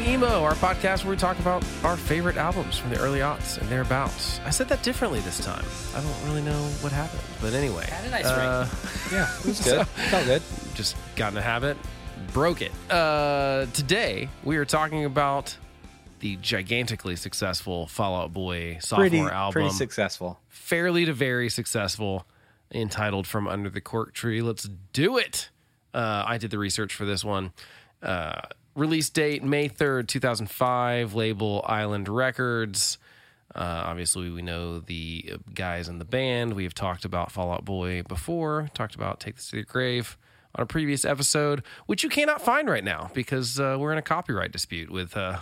Getting Emo, our podcast where we talk about our favorite albums from the early aughts and thereabouts. I said that differently this time. I don't really know what happened, but anyway. Had a nice uh, Yeah, it was good. Felt good. just got in the habit, broke it. Uh, today we are talking about the gigantically successful Fall Out Boy sophomore Pretty, album, pretty successful. fairly to very successful, entitled "From Under the Cork Tree." Let's do it. Uh, I did the research for this one. Uh, release date May third, two thousand five. Label Island Records. Uh, obviously, we know the guys in the band. We have talked about Fall Out Boy before. Talked about Take This to Your Grave on a previous episode, which you cannot find right now because uh, we're in a copyright dispute with uh,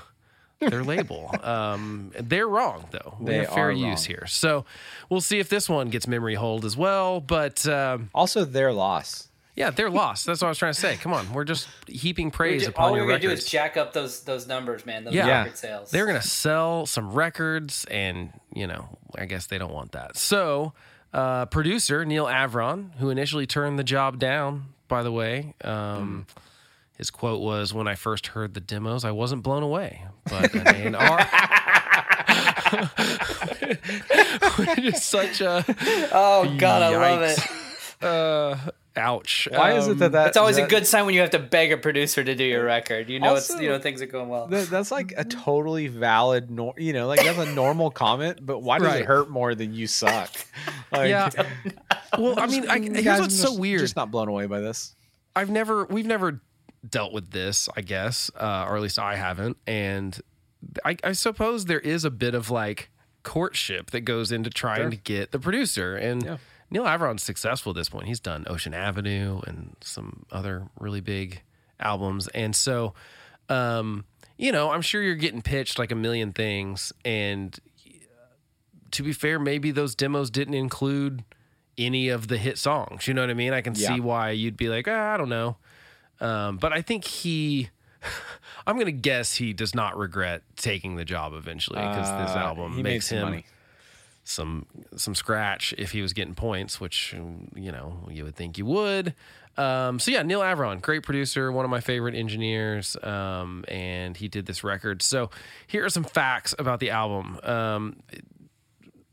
their label. Um, they're wrong though. We They have fair use here, so we'll see if this one gets memory hold as well. But um, Also, their loss. Yeah, they're lost. That's what I was trying to say. Come on, we're just heaping praise All upon we're your gonna do is jack up those those numbers, man. Those Yeah. Yeah. record sales. they're gonna sell some records, and you know, I guess they don't want that. So, uh, producer Neal Avron, who initially turned the job down, by the way, um, his quote was, "When I first heard the demos, I wasn't blown away, but an A&R." Which is such a Oh God, I love it. Uh, ouch. Why is it that that? It's always that, a good sign when you have to beg a producer to do your record. You know, it's you know things are going well. that- That's like a totally valid, nor- you know, like that's a normal comment. But why does Right. it hurt more than you suck? Like, Yeah. Well, I mean, I, here's what's so just- weird. Just not blown away by this. I've never, we've never dealt with this, I guess, uh, or at least I haven't. And I, I suppose there is a bit of like courtship that goes into trying Sure. to get the producer. And Yeah. Neal Avron's successful at this point. He's done Ocean Avenue and some other really big albums. And so, um, you know, I'm sure you're getting pitched like a million things. And uh, to be fair, maybe those demos didn't include any of the hit songs. You know what I mean? I can Yeah. see why you'd be like, ah, I don't know. Um, but I think he, I'm going to guess he does not regret taking the job eventually because this Uh, album makes him money. Some some scratch if he was getting points, which you know you would think you would. Um, so yeah, Neal Avron, great producer, one of my favorite engineers, um, and he did this record. So here are some facts about the album. Um,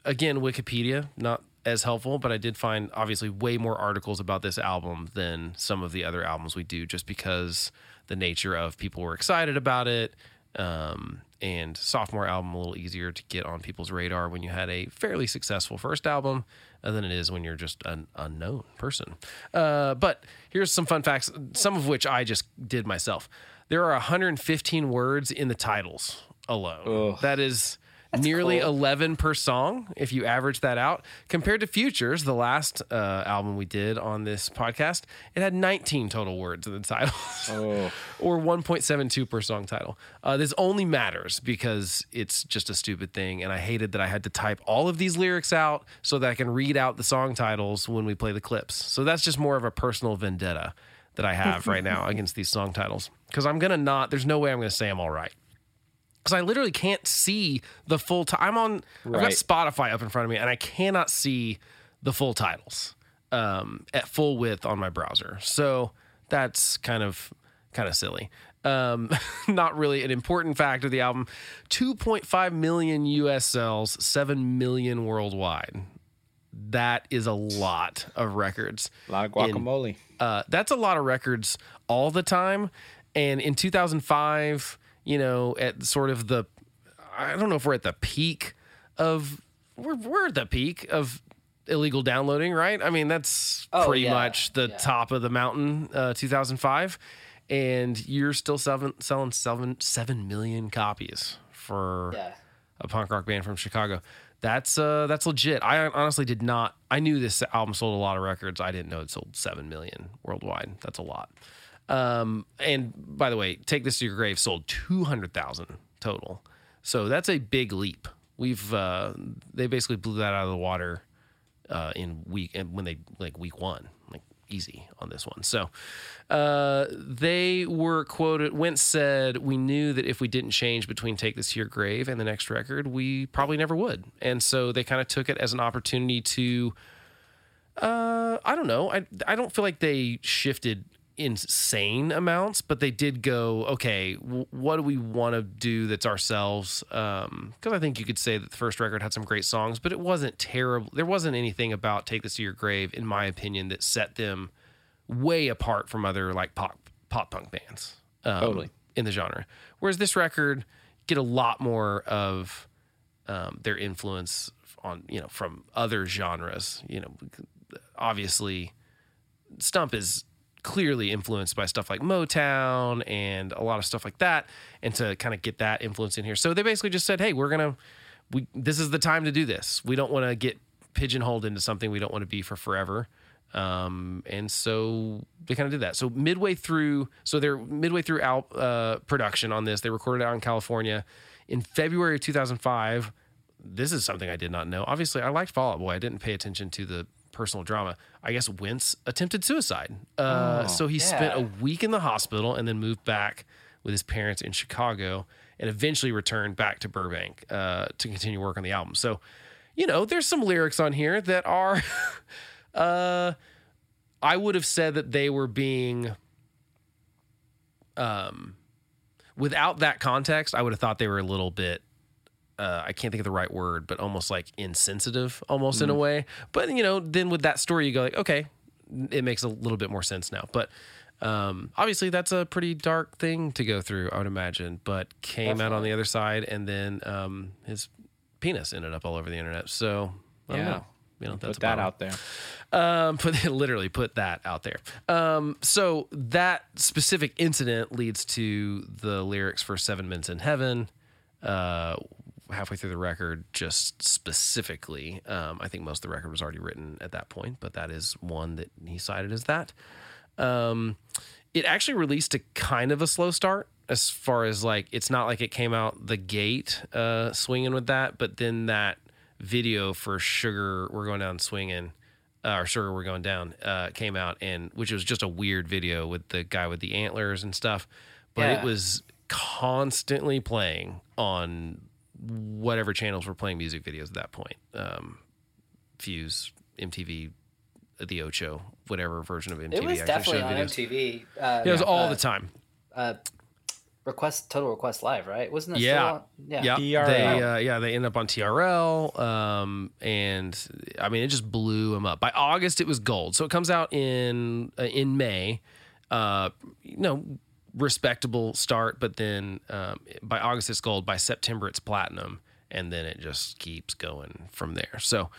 again, Wikipedia not as helpful, but I did find obviously way more articles about this album than some of the other albums we do, just because the nature of people were excited about it. Um, and sophomore album a little easier to get on people's radar when you had a fairly successful first album uh, than it is when you're just an unknown person. Uh, but here's some fun facts, some of which I just did myself. There are 115 words in the titles alone. Ugh. That is nearly cool. 11 per song if you average that out. Compared to futures the last uh, album we did on this podcast it had 19 total words in the title. Oh, or 1.72 per song title. Uh, this only matters because it's just a stupid thing and i hated that i had to type all of these lyrics out so that i can read out the song titles when we play the clips. So that's just more of a personal vendetta that i have right now against these song titles. Because i'm gonna not there's no way i'm gonna say them all right because I literally can't see the full. Ti- I'm on. I've got Spotify up in front of me, and I cannot see the full titles um, at full width on my browser. So that's kind of kind of silly. Um, not really an important fact of the album. 2.5 million U.S. sales, seven million worldwide. That is a lot of records. a lot of In- guacamole. uh, that's a lot of records all the time. And in 2005, you know, at sort of the, I don't know if we're at the peak of, we're, we're at the peak of illegal downloading, right? I mean, that's Oh, pretty yeah, much the yeah. top of the mountain, uh, 2005. And you're still selling, selling seven, 7 million copies for Yeah. a punk rock band from Chicago. That's uh that's legit. I honestly did not I knew this album sold a lot of records. I didn't know it sold 7 million worldwide. That's a lot. Um and by the way, Take This to Your Grave sold 200,000 total. So that's a big leap. We've uh they basically blew that out of the water uh in week and when they like week 1. Like easy on this one. So uh, they were quoted. Wentz said, "We knew that if we didn't change between Take This to Your Grave and the next record, we probably never would." And so they kind of took it as an opportunity to. Uh, I don't know. I I don't feel like they shifted insane amounts, but they did go, okay, w- what do we want to do that's ourselves? Because I think you could say that the first record had some great songs, but it wasn't terrible. There wasn't anything about Take This to Your Grave, in my opinion, that set them way apart from other like pop pop punk bands. Um, Totally. in the genre. Whereas this record get a lot more of um, their influence on you know from other genres. You know, obviously, Stump is clearly influenced by stuff like Motown and a lot of stuff like that, and to kind of get that influence in here. So they basically just said, "Hey, we're gonna, we this is the time to do this. We don't want to get pigeonholed into something we don't want to be for forever." Um, and so they kind of did that. So midway through, so they're midway through out uh, production on this. They recorded out in California in February of 2005. This is something I did not know. Obviously, I liked Fall Out Boy. I didn't pay attention to the personal drama. I guess Wentz attempted suicide. Uh, so he spent a week in the hospital and then moved back with his parents in Chicago and eventually returned back to Burbank uh, to continue work on the album. So, you know, there's some lyrics on here that are, uh, I would have said that they were being, um, without that context, I would have thought they were a little bit uh, I can't think of the right word, but almost like insensitive, almost in a way. But you know, then with that story, you go like, okay, it makes a little bit more sense now. But um, obviously, that's a pretty dark thing to go through, I would imagine. But came out on the other side, and then um, his penis ended up all over the internet. So I don't Yeah. know. You know, that's Put that about out there. um, put literally put that out there. Um, so that specific incident leads to the lyrics for Seven Minutes in Heaven. Uh, halfway through the record, just specifically, um, I think most of the record was already written at that point, but that is one that he cited as that. Um, it actually released a kind of a slow start as far as like it's not like it came out the gate uh, swinging with that, but then that video for Sugar We're Going Down Swinging uh, or Sugar We're Going Down uh, came out and which was just a weird video with the guy with the antlers and stuff, but it was constantly playing on whatever channels were playing music videos at that point. Um, Fuse, MTV, the Ocho, whatever version of MTV. It was actually definitely on videos. MTV. Uh, it was all uh, the time. uh, request Total Request Live, right? Wasn't it? Yeah. Still on? Yeah. Yeah, TRL. they uh, yeah they end up on TRL, um, and I mean it just blew them up. By August, it was gold. So it comes out in uh, in May. Uh, you know, respectable start, but then um, by August it's gold. By September it's platinum, and then it just keeps going from there. So.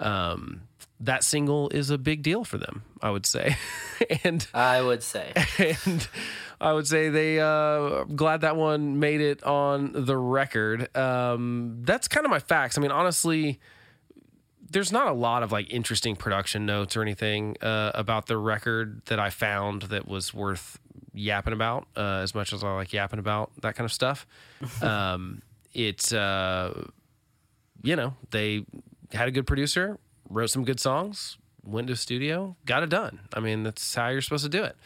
Um, that single is a big deal for them, I would say, and I would say. and I would say they uh glad that one made it on the record. Um that's kind of my facts. I mean, honestly, there's not a lot of like interesting production notes or anything uh, about the record that I found that was worth yapping about uh, as much as I like yapping about that kind of stuff. um, it's uh, you know they had a good producer, wrote some good songs, went to a studio, got it done. I mean that's how you're supposed to do it.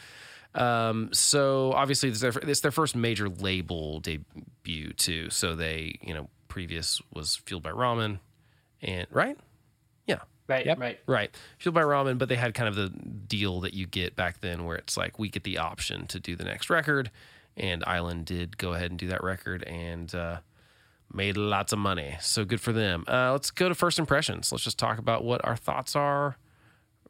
Um, so obviously it's their, it's their first major label debut too. So they you know previous was Fueled by Ramen, and right, Right. Yep. Right. Right. Fueled by Ramen, but they had kind of the deal that you get back then where it's like we get the option to do the next record. And Island did go ahead and do that record and uh, made lots of money. So good for them. Uh, let's go to first impressions. Let's just talk about what our thoughts are.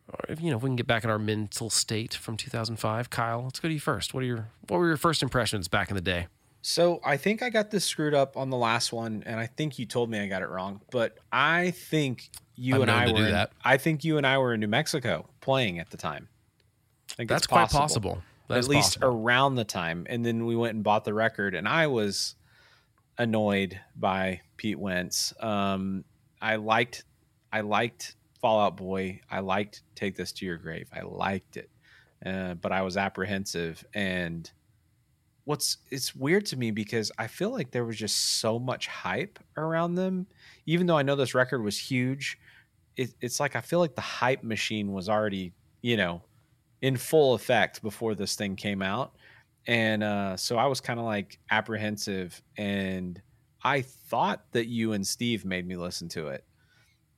Or if, you know, if we can get back in our mental state from 2005. Kyle, let's go to you first. What are your what were your first impressions back in the day? So I think I got this screwed up on the last one, and I think you told me I got it wrong. But I think you I'm and I were. in-. I think you and I were in New Mexico playing at the time. I think That's it's quite possible. That at least possible. around the time, and then we went and bought the record, and I was annoyed by Pete Wentz. Um, I liked, I liked Fall Out Boy. I liked Take This to Your Grave. I liked it, uh, but I was apprehensive. And what's it's weird to me because I feel like there was just so much hype around them, even though I know this record was huge. It, it's like I feel like the hype machine was already, you know, in full effect before this thing came out. And uh, so I was kind of like apprehensive. And I thought that you and Steve made me listen to it.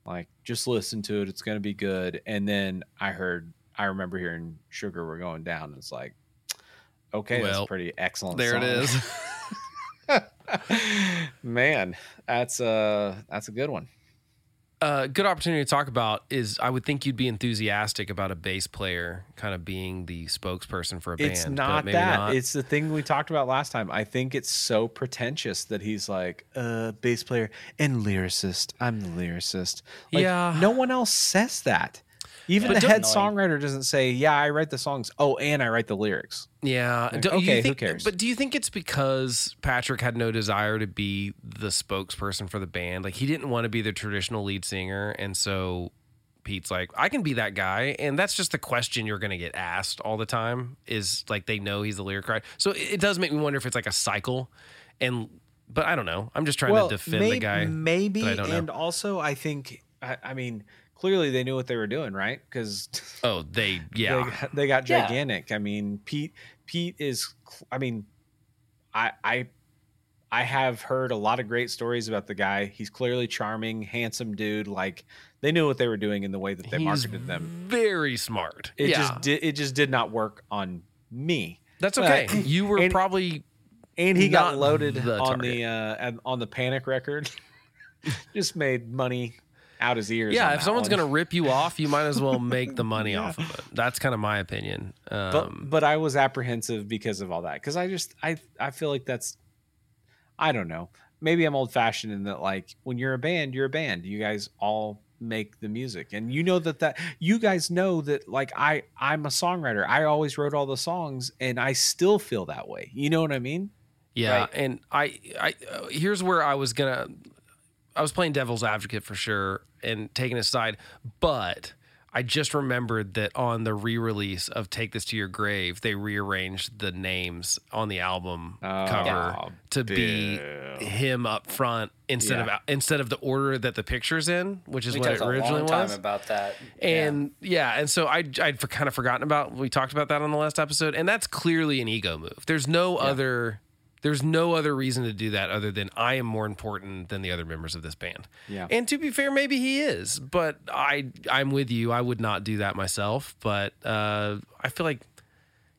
Like, just listen to it. It's going to be good. And then I heard I remember hearing "Sugar We're Going Down." And it's like, okay, that's Well, a pretty excellent. There it song. is. Man, that's uh that's a good one. uh, good opportunity to talk about is I would think you'd be enthusiastic about a bass player kind of being the spokesperson for a band. It's not that. not. It's the thing we talked about last time. I think it's so pretentious that he's like, uh, bass player and lyricist. I'm the lyricist. Like, Yeah. No one else says that. Even But the head songwriter doesn't say, "Yeah, I write the songs." Oh, and I write the lyrics. yeah. Like, Do- okay, who cares? But do you think it's because Patrick had no desire to be the spokesperson for the band? Like he didn't want to be the traditional lead singer, and so Pete's like, I can be that guy, and that's just the question you're going to get asked all the time. Is like they know he's the lyric writer, so it, it does make me wonder if it's like a cycle, and but I don't know. I'm just trying to defend may- the guy. Maybe, I don't know. and also I think, I, I mean, clearly they knew what they were doing, right? Because Oh, they yeah. they, got- they got Yeah. gigantic. I mean, Pete Pete is I mean, I I I have heard a lot of great stories about the guy. He's clearly charming, handsome dude. Like they knew what they were doing in the way that they He's marketed them. very smart. It yeah, just did it just did not work on me. that's but- okay. you were and- probably And he got loaded the on target. the uh on the panic record. just made money out his ears. yeah. If someone's one. gonna rip you off, you might as well make the money Yeah. off of it. That's kind of my opinion. Um, but but I was apprehensive because of all that because I just I I feel like that's I don't know maybe I'm old fashioned in that like when you're a band you're a band you guys all make the music and you know that that you guys know that like I I'm a songwriter I always wrote all the songs and I still feel that way you know what I mean Yeah, Right. and I, I uh, here's where I was gonna, I was playing devil's advocate for sure and taking a side, but I just remembered that on the re-release of "Take This to Your Grave," they rearranged the names on the album Oh, cover to be him up front instead Yeah. of instead of the order that the picture's in, which is we what it a originally was. about that. And yeah. and so I I'd kind of forgotten about we talked about that on the last episode, and that's clearly an ego move. There's no other there's no other reason to do that other than I am more important than the other members of this band. Yeah. And to be fair, maybe he is, but I I'm with you. I would not do that myself, but uh, I feel like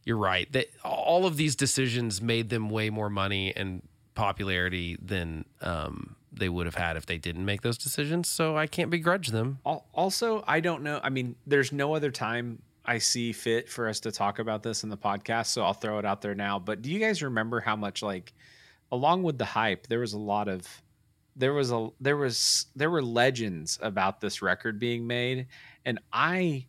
you're right. That all of these decisions made them way more money and popularity than um, they would have had if they didn't make those decisions. So I can't begrudge them. Also, I don't know. I mean, there's no other time I see fit for us to talk about this in the podcast, so I'll throw it out there now. But do you guys remember how much like along with the hype, there was a lot of there was a there was there were legends about this record being made and I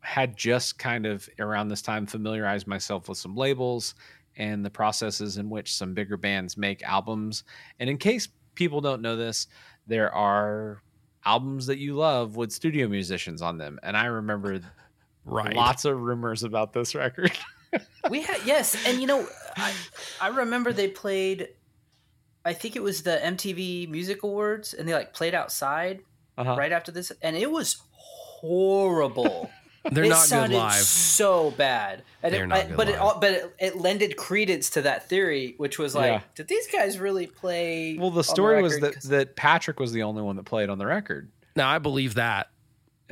had just kind of around this time familiarized myself with some labels and the processes in which some bigger bands make albums. And in case people don't know this, there are albums that you love with studio musicians on them. And I remember Right. lots of rumors about this record. we had yes, and you know, I, I remember they played. I think it was the MTV Music Awards, and they like played outside Uh-huh. right after this, and it was horrible. They're it not good live. so bad. And They're it, not I- good but it live. all, but it, it lended credence to that theory, which was like, Yeah. did these guys really play? Well, on the story was that that Patrick was the only one that played on the record. Now I believe that.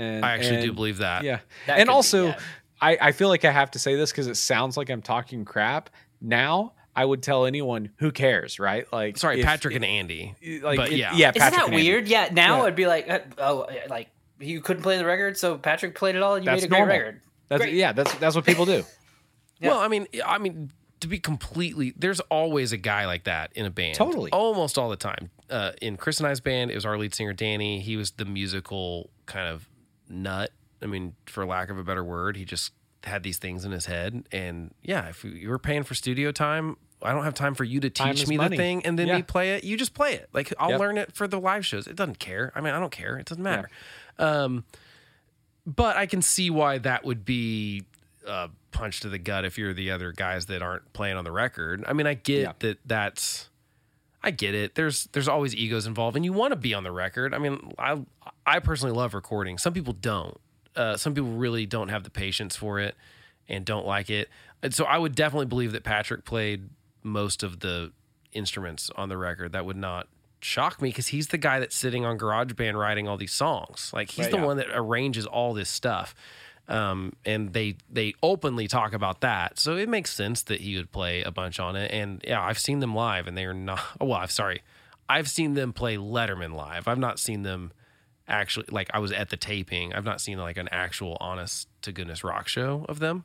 And I actually do believe that. Yeah. That and could be, also, yeah. I, I feel like I have to say this because it sounds like I'm talking crap. Now, I would tell anyone who cares, right? Like, Sorry, if- Patrick and Andy. like, but it- yeah. yeah, Isn't Patrick that and Andy. weird? Yeah. Now Yeah. it'd be like, uh, oh, like you couldn't play the record, so Patrick played it all. and You That's made a great normal. record. That's Great. yeah, that's that's what people do. Yeah. Well, I mean, I mean, to be completely, there's always a guy like that in a band. Totally. almost all the time. Uh, in Chris and I's band, it was our lead singer Danny. He was the musical kind of nut. I mean, for lack of a better word, he just had these things in his head. And yeah, if you were paying for studio time, I don't have time for you to teach me money. the thing and then Yeah. me play it. You just play it. Like I'll Yep. learn it for the live shows. It doesn't care. I mean, I don't care. It doesn't matter. Um, but I can see why that would be a punch to the gut if you're the other guys that aren't playing on the record. I mean, I get Yeah. that that's I get it. There's there's always egos involved and you want to be on the record. I mean, I I personally love recording. Some people don't. Uh, some people really don't have the patience for it and don't like it. And so I would definitely believe that Patrick played most of the instruments on the record. That would not shock me because he's the guy that's sitting on GarageBand writing all these songs. Like he's Right, the yeah. one that arranges all this stuff. Um, and they they openly talk about that, so it makes sense that he would play a bunch on it. And yeah, I've seen them live, and they are not. Oh, well, I'm sorry, I've seen them play Letterman live. I've not seen them actually like I was at the taping. I've not seen like an actual honest to goodness rock show of them.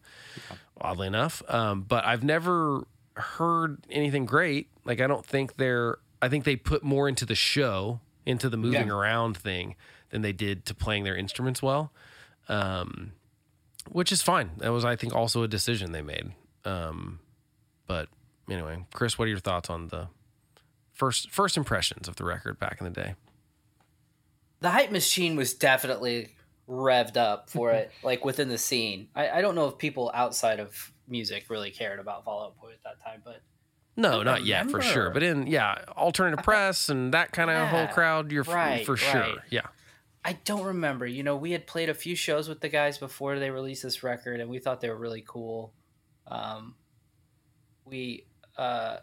Oddly enough, um, but I've never heard anything great. Like I don't think they're. I think they put more into the show, into the moving Yeah. around thing, than they did to playing their instruments well. Um, which is fine. That was, I think, also a decision they made. Um, but anyway, Chris, what are your thoughts on the first first impressions of the record back in the day? the hype machine was definitely revved up for it, like within the scene. I, I don't know if people outside of music really cared about Fall Out Boy at that time, but No, not yet for sure. But in yeah, alternative press and that kind of whole crowd, you're right, for sure. right. Yeah. I don't remember. You know, we had played a few shows with the guys before they released this record, and we thought they were really cool. Um, we uh,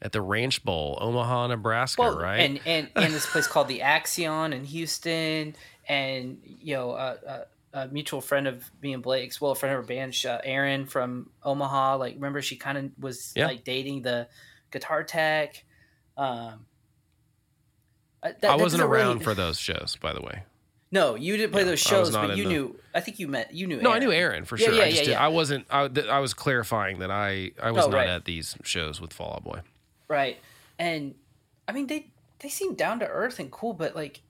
At the Ranch Bowl, Omaha, Nebraska, well, right? and and and this place called the Axion in Houston, and you know, uh, uh, a mutual friend of me and Blake's, well, a friend of our band, Erin from Omaha. Like, remember she kind of was Yeah. like dating the guitar tech. Um, uh, that- I that wasn't doesn't really- around for those shows, by the way. No, you didn't play Yeah, those I was shows, not but you the- knew. I think you met. You knew. No, I knew Aaron for sure. yeah, I just yeah, yeah. I wasn't. I, th- I was clarifying that I I was Oh, not right. at these shows with Fall Out Boy. Right. And I mean they they seem down to earth and cool, but like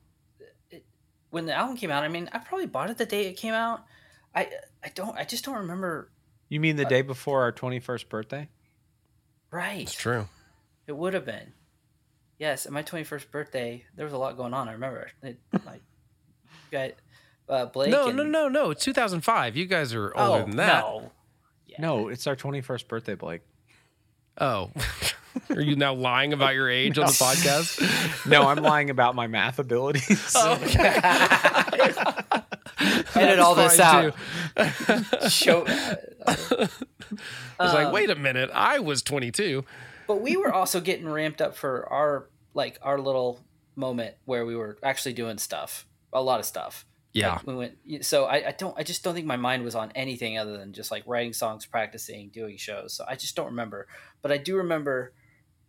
it, when the album came out, I mean, I probably bought it the day it came out. I I don't I just don't remember You mean the day before our 21st birthday? right. It's true. It would have been. Yes, at my 21st birthday, there was a lot going on. I remember. It, like you got uh, Blake No, and, no, no, no. 2005. You guys are older Oh, than that. no. Yeah. No, it's our 21st birthday, Blake. Oh, are you now lying about your age on the podcast? No, I'm lying about my math abilities. Oh, Edit all this out. Show. I was like, Um, wait a minute. I was 22. But we were also getting ramped up for our like our little moment where we were actually doing stuff a lot of stuff. Yeah. Like, we went so I, I don't i just don't think my mind was on anything other than just like writing songs practicing doing shows. So i just don't remember. But i do remember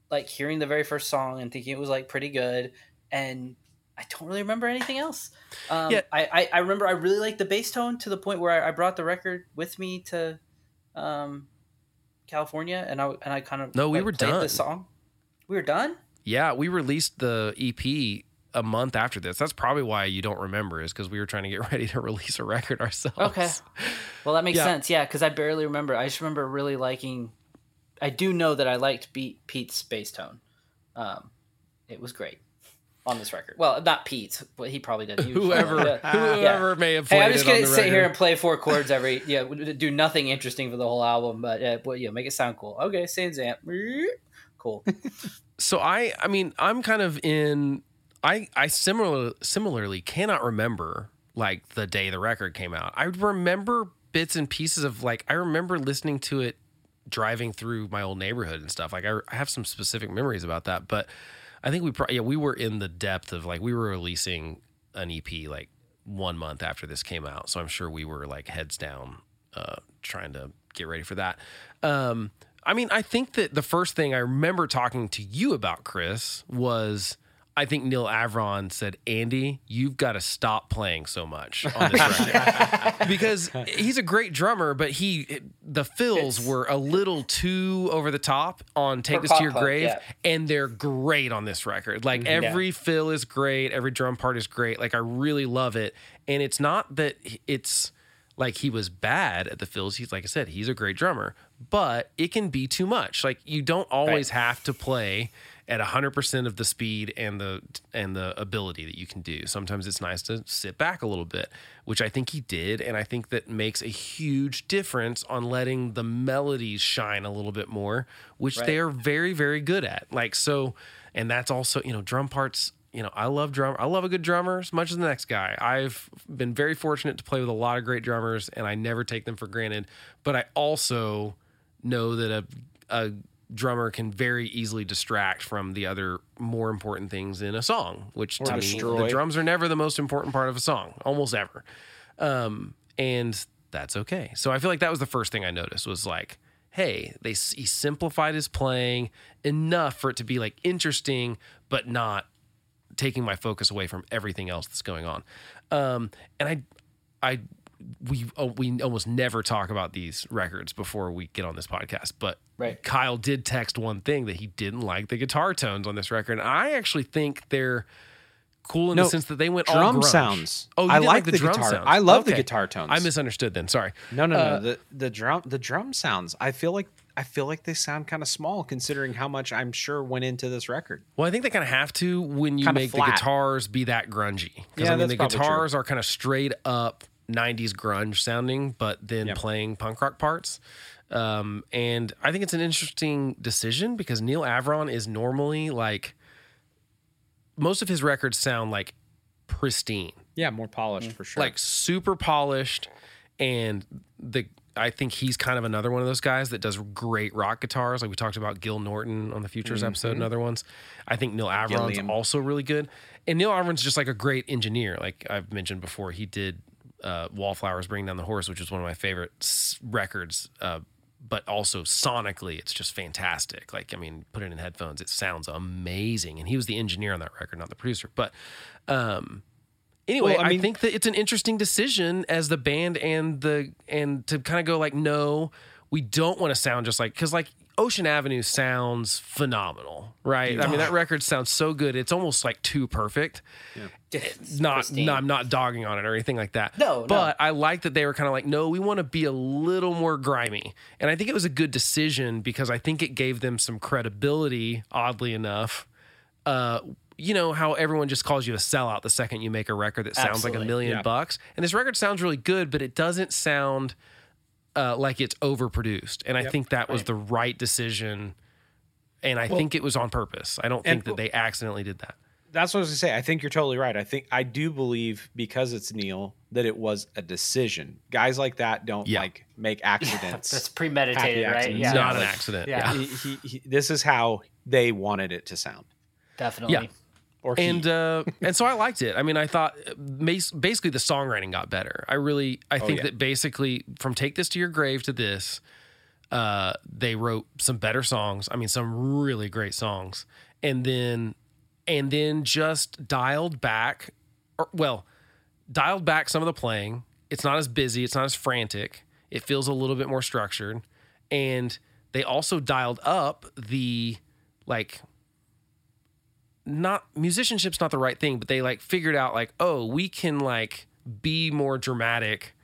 like hearing the very first song and thinking it was like pretty good. And i don't really remember anything else. Um, Yeah. I, I, I remember i really liked the bass tone to the point where i, I brought the record with me to um, california and i and i kind of No, we like, were done. the song we were done Yeah. We released the EP a month after this. That's probably why you don't remember, is because we were trying to get ready to release a record ourselves. Okay. Well, that makes Yeah. sense. Yeah, because I barely remember. I just remember really liking. I do know that I liked Pete, Pete's bass tone. Um, it was great on this record. Well, not Pete, but he probably did. He Whoever, probably- yeah. whoever may have Hey, played I'm just it gonna the sit here and play four chords every. Yeah, do nothing interesting for the whole album, but uh, well, yeah, make it sound cool. Okay, SansAmp. Cool. So I, I mean, I'm kind of in. I, I similar, similarly cannot remember like the day the record came out. I remember bits and pieces of like I remember listening to it driving through my old neighborhood and stuff. Like I, I have some specific memories about that, but I think we probably yeah we were in the depth of like we were releasing an EP like one month after this came out, so I'm sure we were like heads down uh, trying to get ready for that. Um, I mean, I think that the first thing I remember talking to you about, Chris, was I think Neal Avron said, Andy, you've got to stop playing so much on this record. because he's a great drummer, but he the fills It's- were a little too over the top on Take This to Your Grave, yeah. and they're great on this record. Like Yeah. every fill is great, every drum part is great. Like I really love it. And it's not that it's like he was bad at the fills. He's like I said, he's a great drummer, but it can be too much. Like you don't always have to play at 100% of the speed and the and the ability that you can do. Sometimes it's nice to sit back a little bit, which I think he did and I think that makes a huge difference on letting the melodies shine a little bit more, which Right. they are very very good at. Like so and that's also, you know, drum parts you know, I love drum. I love a good drummer as much as the next guy. I've been very fortunate to play with a lot of great drummers, and I never take them for granted. But I also know that a a drummer can very easily distract from the other more important things in a song, which Or to me, the drums are never the most important part of a song, almost ever. Um, and that's okay. So I feel like that was the first thing I noticed was like, hey, they he simplified his playing enough for it to be like interesting, but not taking my focus away from everything else that's going on. Um, and I, I, we oh, we almost never talk about these records before we get on this podcast, but Right. Kyle did text one thing that he didn't like the guitar tones on this record. And I actually think they're cool in No, the sense that they went all drum sounds. Oh, I like the, the drum guitar- sounds. I love the guitar tones. I misunderstood then. Sorry. No, no, Uh, no. The the drum the drum sounds. I feel like I feel like they sound kind of small considering how much I'm sure went into this record. Well, I think they kind of have to when you Kinda make the guitars be that grungy. Because Yeah, I mean, the guitars are kind of straight up '90s grunge sounding, but then Yep. playing punk rock parts. Um, and I think it's an interesting decision because Neal Avron is normally like most of his records sound like pristine Yeah, more polished for sure. like super polished and the I think he's kind of another one of those guys that does great rock guitars. Like we talked about Gil Norton on the Futures episode and other ones. I think Neal Avron's Mm-hmm. Gilliam. also really good. And Neal Avron's just like a great engineer. Like I've mentioned before, he did uh, Wallflowers Bring Down the Horse, which is one of my favorite s- records. Uh, but also sonically, it's just fantastic. Like, I mean, put it in headphones, it sounds amazing. And he was the engineer on that record, not the producer. But um, anyway, Well, I I, think that it's an interesting decision as the band and the and to kind of go like, no, we don't want to sound just like because like Ocean Avenue sounds phenomenal, right? I mean, that record sounds so good. It's almost like too perfect. It's Not, pristine. no, I'm not dogging on it or anything like that. No, no. but I like that they were kind of like, no, we want to be a little more grimy, and I think it was a good decision because I think it gave them some credibility. Oddly enough, uh, you know how everyone just calls you a sellout the second you make a record that sounds like a million Yeah. bucks, and this record sounds really good, but it doesn't sound uh, like it's overproduced, and I think that was the right decision. And I think it was on purpose. I don't think and- that they accidentally did that. That's what I was gonna say. I think you're totally right. I think I do believe because it's Neal that it was a decision. Guys like that don't Yeah. like make accidents. That's premeditated, Happy right? Yeah, It's not an like- accident. yeah. he, he, he, this is how they wanted it to sound. definitely. Yeah. Or and uh, and so I liked it. I mean, I thought uh, basically the songwriting got better. I really, I think yeah. that basically from "Take This to Your Grave" to this, uh, they wrote some better songs. I mean, some really great songs, and then and then just dialed back, or well, dialed back some of the playing. It's not as busy. It's not as frantic. It feels a little bit more structured, and they also dialed up the like not musicianship's not the right thing, but they like figured out like, oh, we can like be more dramatic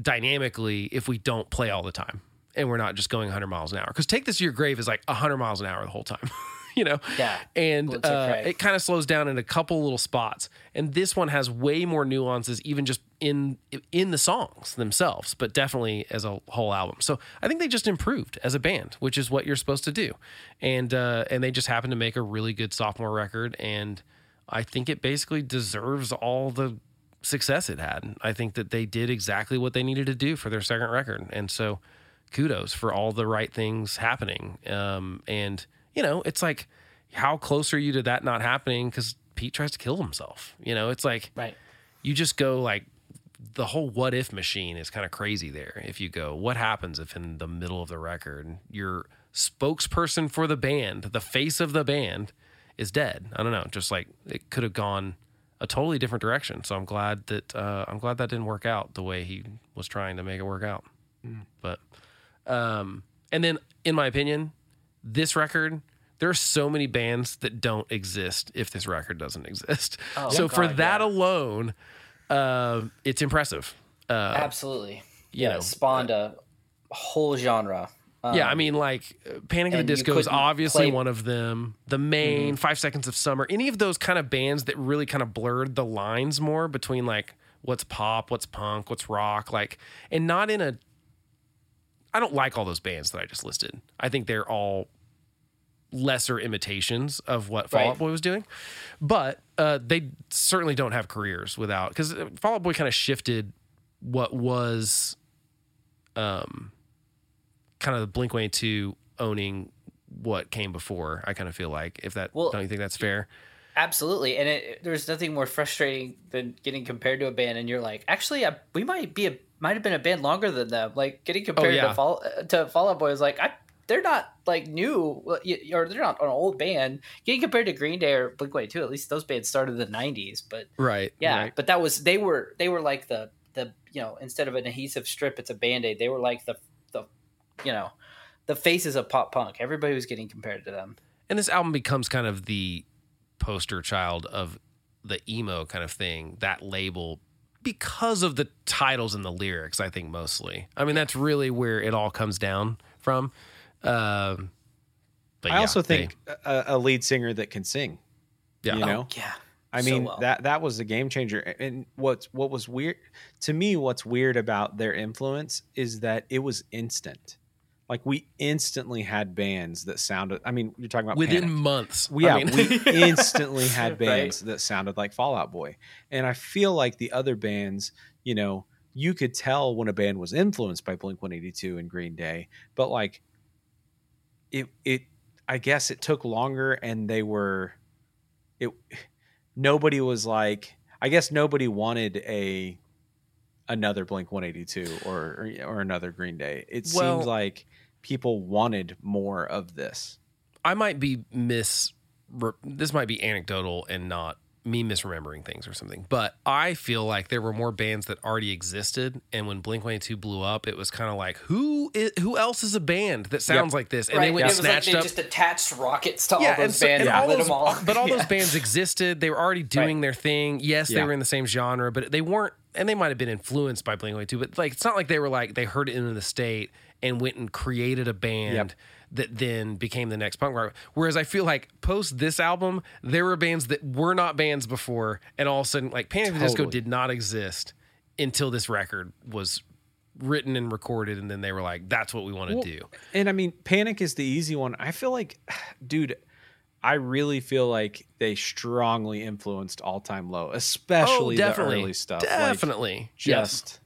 dynamically if we don't play all the time and we're not just going 100 miles an hour. Because take this to your grave is like 100 miles an hour the whole time, you know? Yeah. And uh, it kind of slows down in a couple little spots. And this one has way more nuances, even just in in the songs themselves, but definitely as a whole album. So I think they just improved as a band, which is what you're supposed to do. And uh, and they just happened to make a really good sophomore record, and I think it basically deserves all the success it had. I think that they did exactly what they needed to do for their second record, and so kudos for all the right things happening. Um, and you know, it's like, how close are you to that not happening? Because Pete tries to kill himself. You know, it's like Right. you just go like the whole what if machine is kind of crazy there. If you go, what happens if in the middle of the record your spokesperson for the band, the face of the band, is dead? I don't know. Just like it could have gone a totally different direction. So I'm glad that uh, I'm glad that didn't work out the way he was trying to make it work out. But um, and then in my opinion, this record. There are so many bands that don't exist if this record doesn't exist. Oh, so for that yeah. alone, uh, it's impressive. Uh, Absolutely. you yeah, know, spawned a whole genre. Um, yeah, I mean, like uh, Panic at the Disco is obviously play- Mm-hmm. one of them. The Maine, Five Seconds of Summer, any of those kind of bands that really kind of blurred the lines more between like what's pop, what's punk, what's rock, like, and not in a. I don't like all those bands that I just listed. I think they're all lesser imitations of what Fall Right. Out Boy was doing, but uh, they certainly don't have careers without because Fall Out Boy kind of shifted what was, um, kind of the Blink One Two owning what came before. I kind of feel like if that Well, don't you think that's fair? Absolutely, and it, there's nothing more frustrating than getting compared to a band, and you're like, actually, I, we might be a might have been a band longer than them. Like getting oh, compared yeah. Uh, to Fall to Fall Out Boy is like, I they're not like new or they're not an old band. Getting compared to Green Day or Blink One Two, at least those bands started in the '90s. But Right. yeah, right. but that was they were they were like the the you know instead of an adhesive strip, it's a band aid. They were like the the you know the faces of pop punk. Everybody was getting compared to them. And this album becomes kind of the poster child of the emo kind of thing, that label, because of the titles and the lyrics, I think mostly. I mean, that's really where it all comes down from. Um, but I yeah, also they- think a, a lead singer that can sing. Yeah. You know, yeah. I so mean well. that that was a game changer. And what's what was weird to me, what's weird about their influence is that it was instant. Like we instantly had bands that sounded. I mean, you're talking about within Panic. months. We- I Yeah, mean- we instantly had Right. bands that sounded like Fall Out Boy. And I feel like the other bands, you know, you could tell when a band was influenced by Blink 182 and Green Day, but like it it I guess it took longer and they were it nobody was like I guess nobody wanted a another Blink 182 or or, or another Green Day. It Well- seems like people wanted more of this. I might be mis. This might be anecdotal and not me misremembering things or something, but I feel like there were more bands that already existed, and when Blink One Eighty Two blew up, it was kind of like who is, who else is a band that sounds like this, and right. they went it and was like snatched they up. just attached rockets to all those and so- bands and and all those, them all. but all Yeah. those bands existed. They were already doing Right. their thing. Yes, they Yeah. were in the same genre, but they weren't. And they might have been influenced by Blink One Eighty Two, but like it's not like they were like they heard it in the state and went and created a band Yep. that then became the next punk rock. Whereas I feel like post this album, there were bands that were not bands before, and all of a sudden, like Panic at the Disco did not exist until this record was written and recorded, and then they were like, "That's what we want to Well, do." And I mean, Panic is the easy one. I feel like, dude, I really feel like they strongly influenced All Time Low, especially oh, definitely, the early stuff. Like, definitely, yes, just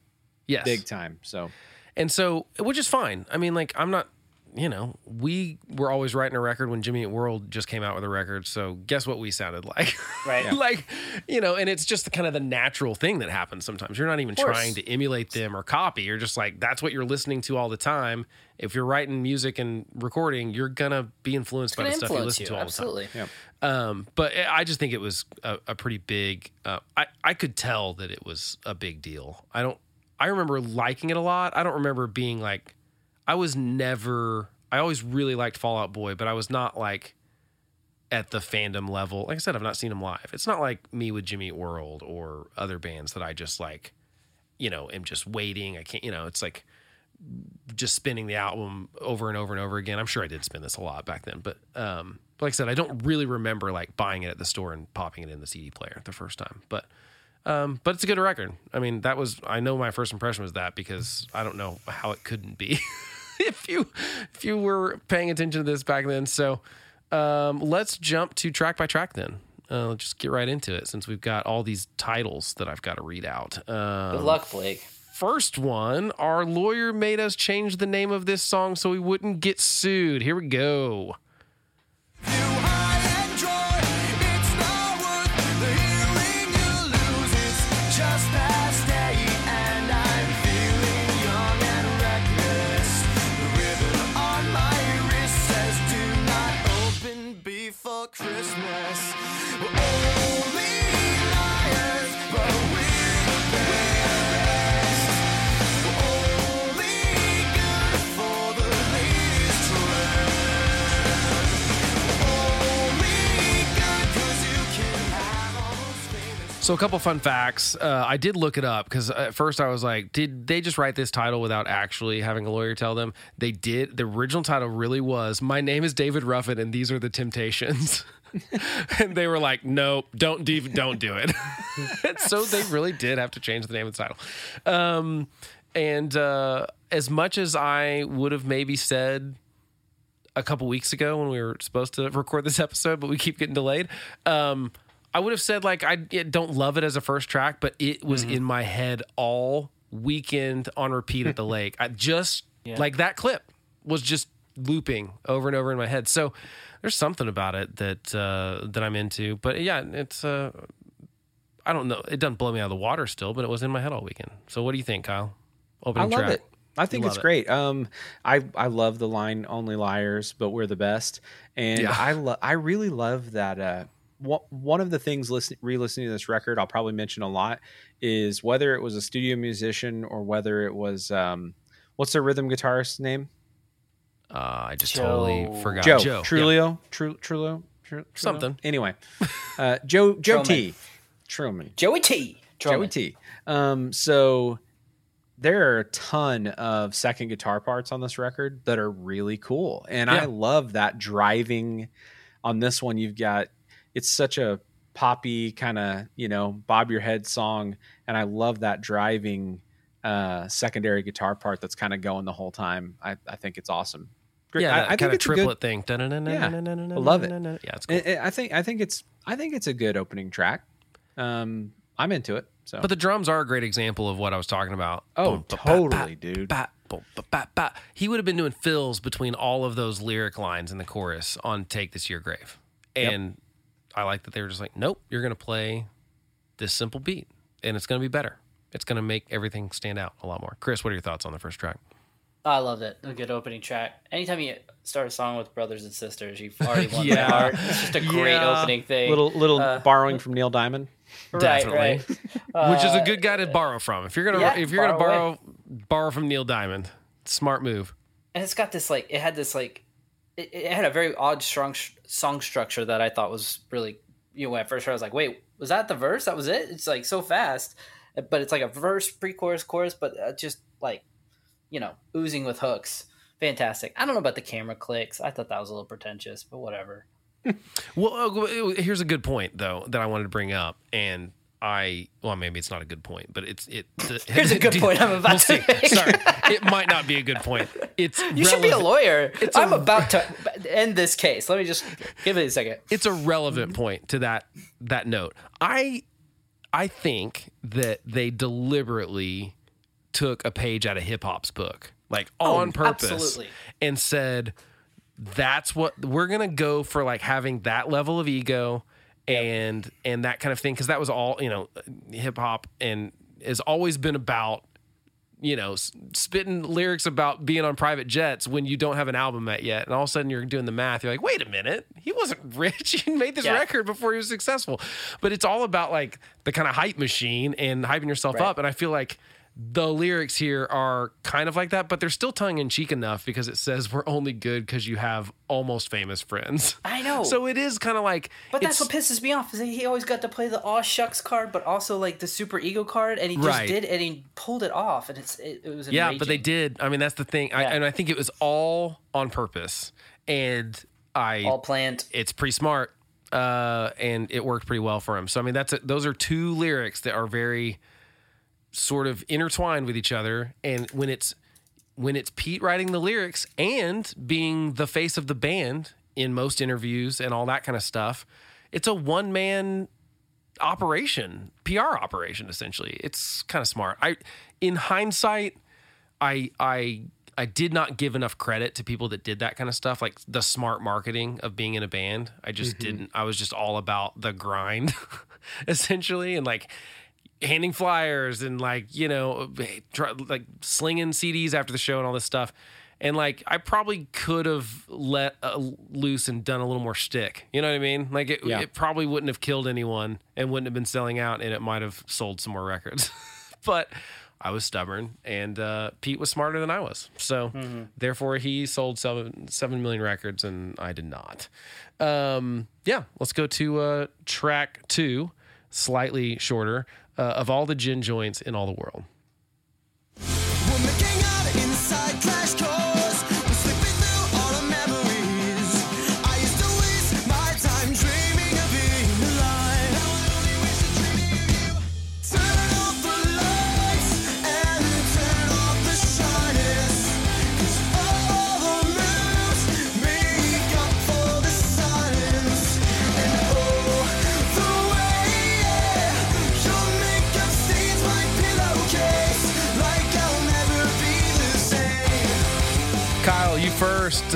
yes, big time. So And so, which is fine. I mean, like, I'm not, you know, we were always writing a record when Jimmy Eat World just came out with a record. So, guess what we sounded like? Right. like, you know, and it's just the kind of the natural thing that happens sometimes. You're not even trying to emulate them or copy. You're just like, that's what you're listening to all the time. If you're writing music and recording, you're going to be influenced by the Gonna stuff you listen you, to all absolutely. yeah, the time. Um, but I just think it was a, a pretty big, uh, I, I could tell that it was a big deal. I don't, I remember liking it a lot. I don't remember being like, I was never. I always really liked Fall Out Boy, but I was not like at the fandom level. Like I said, I've not seen him live. It's not like me with Jimmy World or other bands that I just like, you know, am just waiting. I can't, you know, it's like just spinning the album over and over and over again. I'm sure I did spin this a lot back then, but um, but like I said, I don't really remember like buying it at the store and popping it in the CD player the first time. But um, but it's a good record. I mean, that was I know my first impression was that because I don't know how it couldn't be if you if you were paying attention to this back then. So um, let's jump to track by track then. Uh, let's just get right into it since we've got all these titles that I've got to read out. Um, Good luck, Blake. First one, our lawyer made us change the name of this song so we wouldn't get sued. Here we go. So, a couple fun facts. Uh, I did look it up because at first I was like, did they just write this title without actually having a lawyer tell them? They did. The original title really was My name is David Ruffin and these are the Temptations. and they were like, nope, don't, do, don't do it. so, they really did have to change the name of the title. Um, and uh, as much as I would have maybe said, a couple weeks ago when we were supposed to record this episode, but we keep getting delayed. Um, I would have said like I don't love it as a first track, but it was in my head all weekend on repeat at the lake. I just like that clip was just looping over and over in my head. So there's something about it that uh, that I'm into. But yeah, it's uh, I don't know. It doesn't blow me out of the water still, but it was in my head all weekend. So what do you think, Kyle? I Opening love track. it. I think You it's love it. great. Um, I I love the line "Only liars, but we're the best," and Yeah. I lo- I really love that. Uh, one one of the things listen, re-listening to this record, I'll probably mention a lot, is whether it was a studio musician or whether it was um, what's the rhythm guitarist's name? Uh, I just Joe. totally forgot. Joe, Joe. yeah. Trulio, Tru, Trulio, Tru, Trulio? Something. Anyway, uh, Joe Joe Trohman. T. Trohman. Joey T. Joey T. Um, so there are a ton of second guitar parts on this record that are really cool, and I love that driving. On this one, you've got it's such a poppy kind of you know bob your head song, and I love that driving uh, secondary guitar part that's kind of going the whole time. I, I think it's awesome. Great. Yeah, I, I think kind of it's a good- triplet thing. I I love it. Yeah, it's cool. I, think I think it's I think it's a good opening track. Um, I'm into it. So But the drums are a great example of what I was talking about. Oh, Boom, ba, ba, totally, ba, dude. ba, boom, ba, ba. He would have been doing fills between all of those lyric lines in the chorus on "Take This to Your Grave," Yep. And I like that they were just like, "Nope, you're going to play this simple beat, and it's going to be better. It's going to make everything stand out a lot more." Chris, what are your thoughts on the first track? I loved it. A good opening track. Anytime you start a song with brothers and sisters, you've already won Yeah. my heart. It's just a great Yeah. opening thing. little little Uh, borrowing from Neil Diamond. Definitely. right. Which is a Uh, good guy to borrow from. If you're gonna yeah, if you're gonna borrow borrow borrow from Neil Diamond, smart move. and it's got this like it had this like it, it had a very odd strong song structure that I thought was really you know when I first heard I was like wait was that the verse? That was it? It's like so fast. But it's like a verse pre-chorus chorus but uh, just like you know oozing with hooks. Fantastic. I don't know about the camera clicks. I thought that was a little pretentious but whatever. Well, uh, here's a good point though that I wanted to bring up, and I well maybe it's not a good point, but it's it. Here's a good point I'm about to make. Sorry, it might not be a good point. It's you should be a lawyer It's I'm a- about to end this case let me just give it a second It's a relevant point to that that note. I I think that they deliberately took a page out of hip hop's book, like oh, on purpose, absolutely. and said that's what we're gonna go for like having that level of ego and and that kind of thing because that was all you know hip hop and has always been about you know spitting lyrics about being on private jets when you don't have an album out yet and all of a sudden you're doing the math you're like wait a minute he wasn't rich he made this Yeah. record before he was successful but it's all about like the kind of hype machine and hyping yourself Right. up and i feel like the lyrics here are kind of like that, but they're still tongue in cheek enough because it says we're only good because you have almost famous friends. I know. So it is kind of like, But that's what pisses me off is that he always got to play the aw shucks card, but also like the super ego card, and he just Right. did, and he pulled it off, and it's it, it was yeah, but they did. I mean, that's the thing, I, and I think it was all on purpose, and I all planned. it's pretty smart, uh, and it worked pretty well for him. So I mean, that's a, those are two lyrics that are very sort of intertwined with each other, and when it's when it's Pete writing the lyrics and being the face of the band in most interviews and all that kind of stuff, it's a one man operation, PR operation essentially. It's kind of smart. I in hindsight, I I I did not give enough credit to people that did that kind of stuff, like the smart marketing of being in a band. I just mm-hmm. didn't. I was just all about the grind, essentially, and like handing flyers and like you know, try, like slinging CDs after the show and all this stuff. And like I probably could have let uh, loose and done a little more shtick. You know what I mean? Like it, Yeah. it probably wouldn't have killed anyone and wouldn't have been selling out, and it might have sold some more records. but I was stubborn, and uh, Pete was smarter than I was. So therefore, he sold seven seven million records, and I did not. Um, yeah, let's go to uh, track two, slightly shorter, uh, of all the gin joints in all the world.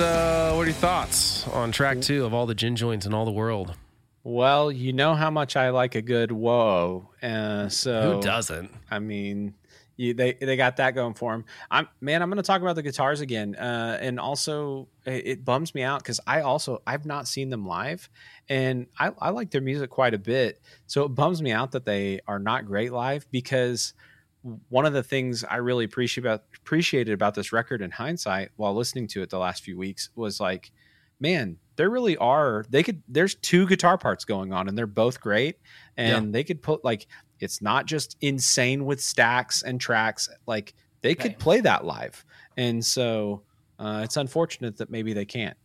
Uh, what are your thoughts on track two of all the gin joints in all the world? Well, you know how much I like a good whoa. Uh, so Who doesn't? I mean, you, they they got that going for them. I'm man. I'm going to talk about the guitars again, uh, and also it, it bums me out because I also I've not seen them live, and I, I like their music quite a bit. So it bums me out that they are not great live because one of the things I really appreciate about appreciated about this record in hindsight while listening to it the last few weeks was like, man, there really are they could there's two guitar parts going on and they're both great. And they could put like it's not just insane with stacks and tracks like they could Right. play that live. And so uh, it's unfortunate that maybe they can't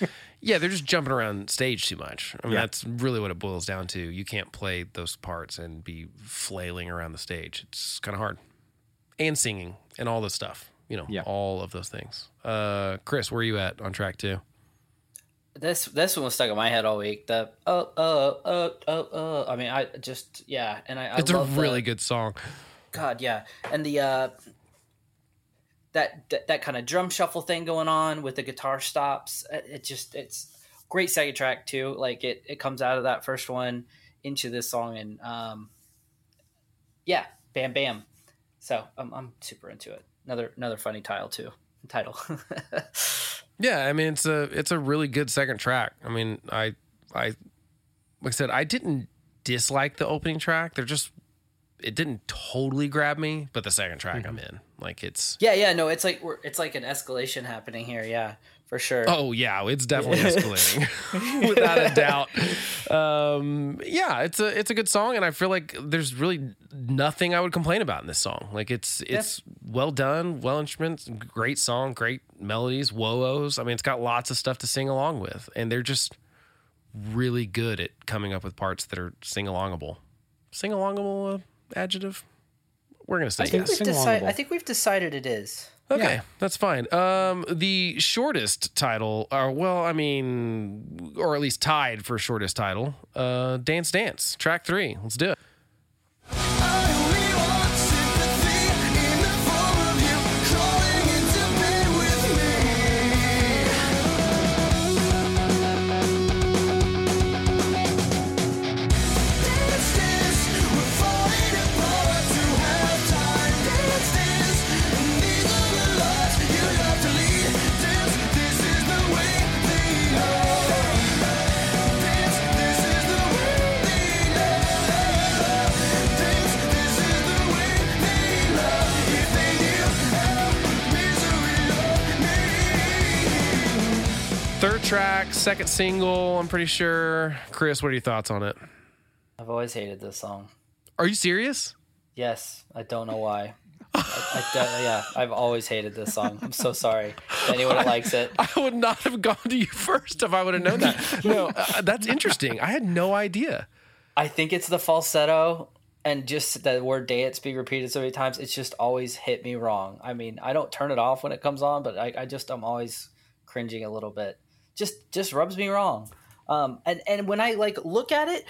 Yeah, they're just jumping around stage too much. I mean, Yeah. that's really what it boils down to. You can't play those parts and be flailing around the stage. It's kind of hard. And singing and all this stuff. You know, Yeah. all of those things. Uh, Chris, where are you at on track two? This this one was stuck in my head all week. The oh oh oh oh oh. I mean, I just yeah, and I, I It's a love the- really good song. God, yeah, and the uh, that that, that kind of drum shuffle thing going on with the guitar stops. It, just it's great second track too. Like it it comes out of that first one into this song, and um, yeah, bam bam. So I'm I'm super into it. Another another funny title too. Title. Yeah, I mean it's a it's a really good second track. I mean, I I like I said, I didn't dislike the opening track. They're just it didn't totally grab me, but the second track I'm in. Like it's yeah, yeah. No, it's like we're it's like an escalation happening here. Yeah, for sure. Oh yeah, it's definitely escalating without a doubt. Um, yeah, it's a it's a good song, and I feel like there's really nothing I would complain about in this song. Like it's it's well done, well instruments, great song, great melodies, whoa-ohs. I mean, it's got lots of stuff to sing along with, and they're just really good at coming up with parts that are sing alongable. Sing alongable uh, adjective. We're gonna say I think yes. we've sing decided. I think we've decided it is. Okay, Yeah. that's fine. Um, the shortest title, or well, I mean, or at least tied for shortest title, uh, Dance Dance, track three. Let's do it. Track, second single. I'm pretty sure. Chris, what are your thoughts on it? I've always hated this song. Are you serious? Yes, I don't know why. I, I yeah, I've always hated this song. I'm so sorry. Anyone that likes it, I would not have gone to you first if I would have known that. No, uh, that's interesting. I had no idea. I think it's the falsetto and just the word dance being repeated so many times. It's just always hit me wrong. I mean, I don't turn it off when it comes on, but I, I just I'm always cringing a little bit. Just just rubs me wrong. Um, and and when I like look at it,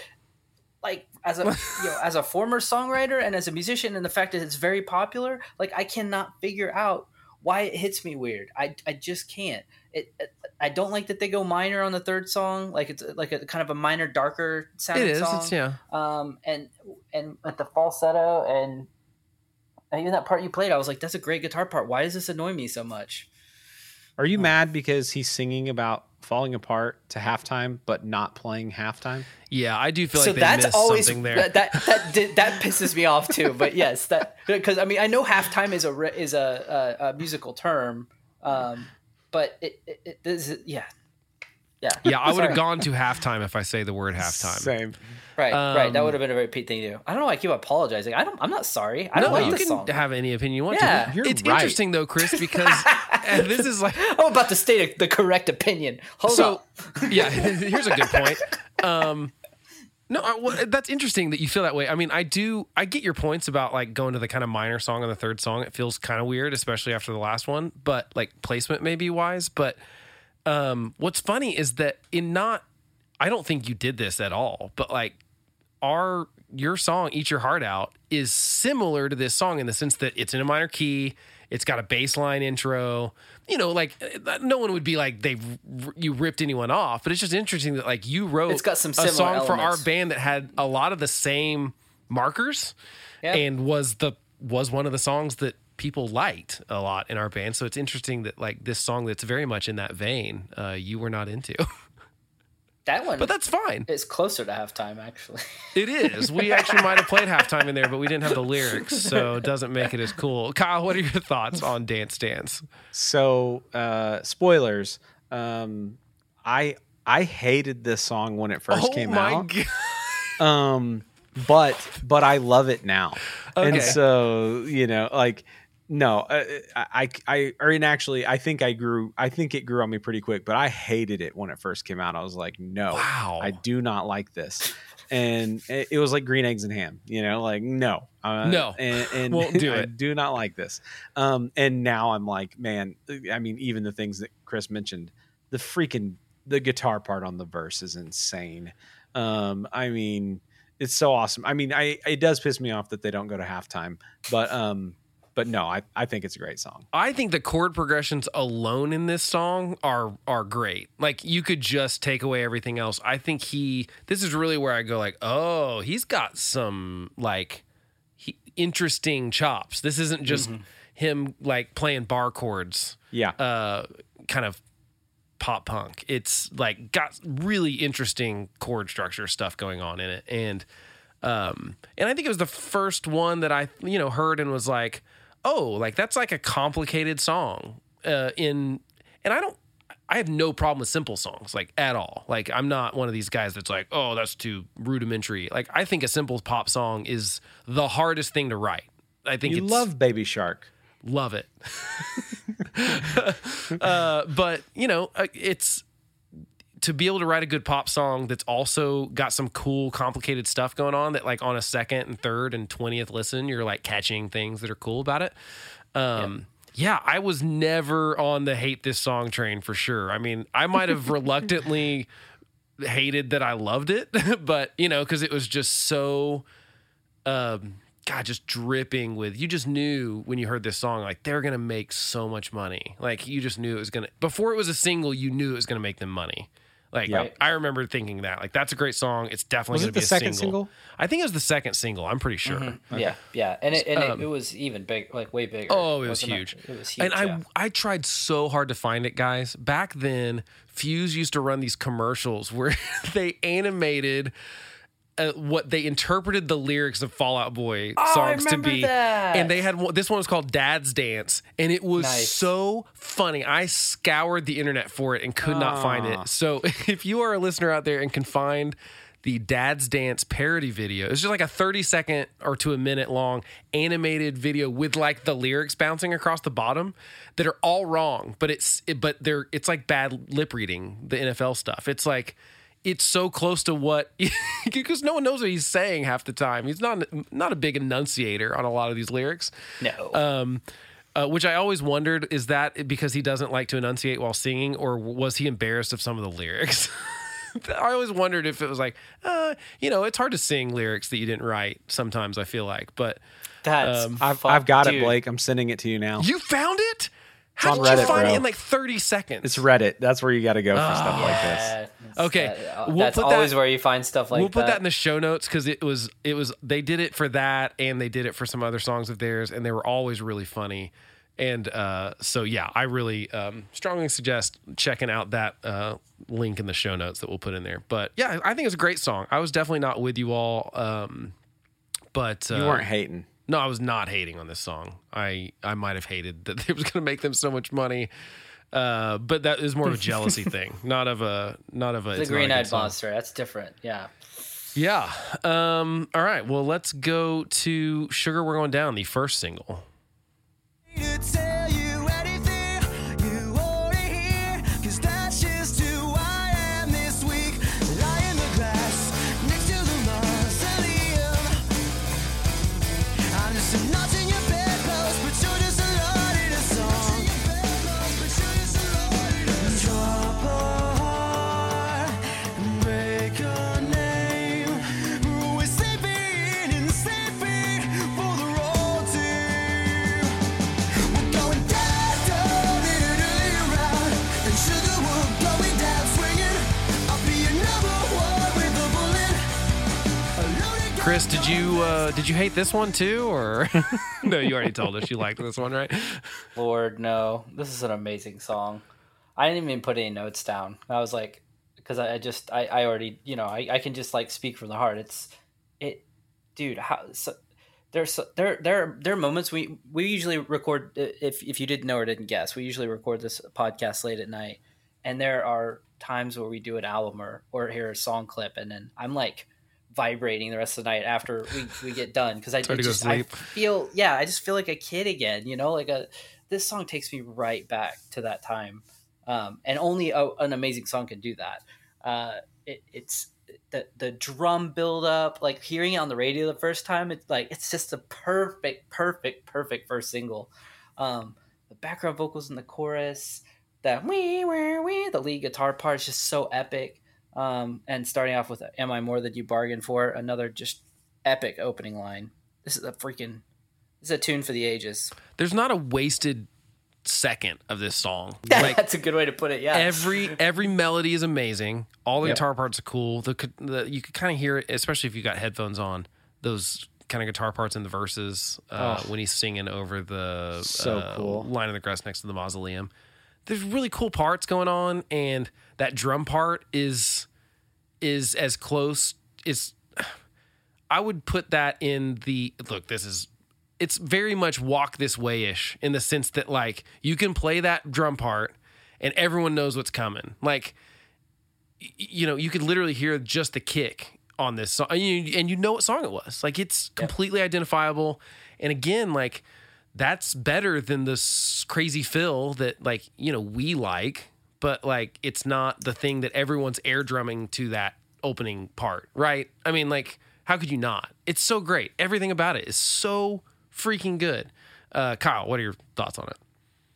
like as a you know as a former songwriter and as a musician, and the fact that it's very popular, like I cannot figure out why it hits me weird. I I just can't. It, it I don't like that they go minor on the third song. Like it's like a kind of a minor, darker sounding It is. song It's yeah. um, and and with the falsetto and, and even that part you played, I was like, "That's a great guitar part. Why does this annoy me so much?" Are you mad because he's singing about falling apart to halftime but not playing halftime? Yeah, I do feel so like they that's missed always something there. that that that, did, that pisses me off too. But yes, that because I mean I know halftime is a is a, a, a musical term, um, but it, it, it this is, yeah. Yeah, yeah, I would have gone to halftime if I say the word halftime. Same. Right, right. That Um, would have been a very Pete thing to do. I don't know. why I keep apologizing. I don't. I'm not sorry. I No, don't like you this can song. have any opinion you want Yeah. to. You're it's right. interesting though, Chris, because this is like I'm about to state the correct opinion. Hold so. up. Yeah, here's a good point. Um, no, I, well, that's interesting that you feel that way. I mean, I do. I get your points about like going to the kind of minor song on the third song. It feels kind of weird, especially after the last one. But like placement may be wise. But um, what's funny is that in not, I don't think you did this at all. But like our your song "Eat Your Heart Out" is similar to this song in the sense that it's in a minor key. It's got a bass line intro. You know, like uh, no one would be like they you ripped anyone off, but it's just interesting that like you wrote It's got some a song for our band that had a lot of the same markers Yeah. and was the was one of the songs that people liked a lot in our band. So it's interesting that like this song that's very much in that vein, uh, you were not into. That one, but that's fine. it's closer to halftime actually. It is. We actually might have played halftime in there, but we didn't have the lyrics, so it doesn't make it as cool. Kyle, what are your thoughts on Dance Dance? So, uh, spoilers. Um, I I hated this song when it first came out. god! um but but i love it now Okay. and so you know like no uh, I, I i or and actually i think i grew i think it grew on me pretty quick but i hated it when it first came out i was like no Wow. i do not like this and it, it was like green eggs and ham you know like no uh, No. and, and Won't do I it. do not like this um and now i'm like man i mean even the things that chris mentioned the freaking the guitar part on the verse is insane um i mean it's so awesome i mean i it does piss me off that they don't go to halftime but um but no i i think it's a great song I think the chord progressions alone in this song are are great. Like you could just take away everything else. I think he this is really where I go like, "Oh, he's got some like he, interesting chops. This isn't just him like playing bar chords." yeah uh, kind of pop punk. It's like got really interesting chord structure stuff going on in it, and um, and I think it was the first one that I you know heard and was like, oh, like that's like a complicated song. Uh, in and I don't. I have no problem with simple songs, like at all. Like I'm not one of these guys that's like, oh, that's too rudimentary. Like I think a simple pop song is the hardest thing to write. I think you it's, love baby shark love it. uh, but you know, uh, it's to be able to write a good pop song that's also got some cool, complicated stuff going on. That like on a second and third and twentieth listen, you're like catching things that are cool about it. Um, yeah. I was never on the hate this song train for sure. I mean, I might have reluctantly hated that I loved it, but you know, because it was just so um God, just dripping with you just knew when you heard this song, like they're gonna make so much money. Like you just knew it was gonna before it was a single, you knew it was gonna make them money. Like Yeah. I remember thinking that. Like that's a great song. It's definitely Was gonna it be the a second single. single? I think it was the second single, I'm pretty sure. Yeah, yeah, and it and Um, it, it was even big, like way bigger. Oh, it was wasn't huge. It was huge. and I yeah. I tried so hard to find it, guys. Back then, Fuse used to run these commercials where they animated uh, what they interpreted the lyrics of Fall Out Boy Oh, songs to be, that. and they had this one was called Dad's Dance, and it was Nice. so funny. I scoured the internet for it and could not find it. So if you are a listener out there and can find the Dad's Dance parody video, it's just like a 30 second or to a minute long animated video with like the lyrics bouncing across the bottom that are all wrong, but it's it, but they're it's like bad lip reading the NFL stuff. It's like it's so close to what because no one knows what he's saying half the time. He's not not a big enunciator on a lot of these lyrics. no. Um, uh, which I always wondered is that because he doesn't like to enunciate while singing, or was he embarrassed of some of the lyrics? I always wondered if it was like, uh, you know, it's hard to sing lyrics that you didn't write. Sometimes I feel like, but That's um, i've, fuck- I've got it blake i'm sending it to you now you found it. How on did you Reddit, find it in like thirty seconds? it's reddit that's where you got to go for stuff like this Yeah, that's- Okay, that- uh, we'll that's put always that- where you find stuff like we'll put that. that. in the show notes because it was it was they did it for that and they did it for some other songs of theirs and they were always really funny. And uh, so yeah i really um, strongly suggest checking out that uh, link in the show notes that we'll put in there. But yeah i think it's a great song. I was definitely not with you all um, but uh, you weren't hating. no i was not hating on this song. I i might have hated that it was going to make them so much money uh, but that is more of a jealousy thing, not of a not of a. the it's a green good eyed monster. That's different. Yeah. Yeah. Um, all right. Well, let's go to Sugar We're Going Down, the first single. Chris, did you uh, did you hate this one too, or no? You already told us you liked this one, right? Lord, no. This is an amazing song. I didn't even put any notes down. I was like, because I, just, I, I already, you know, I, I can just like speak from the heart. It's, it, dude, how, so, there's, there, there, there are moments we, we usually record, if, if you didn't know or didn't guess, we usually record this podcast late at night. And there are times where we do an album or, or hear a song clip. And then I'm like, vibrating the rest of the night after we, we get done because I go just I feel yeah I just feel like a kid again you know like a this song takes me right back to that time. Um, and only a, an amazing song can do that. Uh, it, it's the the drum build up like hearing it on the radio the first time it's like it's just a perfect perfect perfect first single. Um, the background vocals in the chorus that wee wee wee the lead guitar part is just so epic um, and starting off with "Am I More Than You Bargained For?" another just epic opening line. This is a freaking this is a tune for the ages. There's not a wasted second of this song. Like That's a good way to put it. Yeah, every every melody is amazing. All the Yep. guitar parts are cool. The, the you could kind of hear it, especially if you got headphones on. Those kind of guitar parts in the verses uh, Oh. when he's singing over the So uh, cool. line of the grass next to the mausoleum. There's really cool parts going on, and that drum part is is as close is. I would put that in the look. This is it's very much walk this way ish in the sense that like you can play that drum part and everyone knows what's coming. Like you know, you could literally hear just the kick on this song and you, and you know what song it was. Like it's completely identifiable. And again, like that's better than this crazy fill that like, you know, we like, but like it's not the thing that everyone's air drumming to that opening part, right? I mean, like how could you not? It's so great. Everything about it is so freaking good. Uh, Kyle, what are your thoughts on it?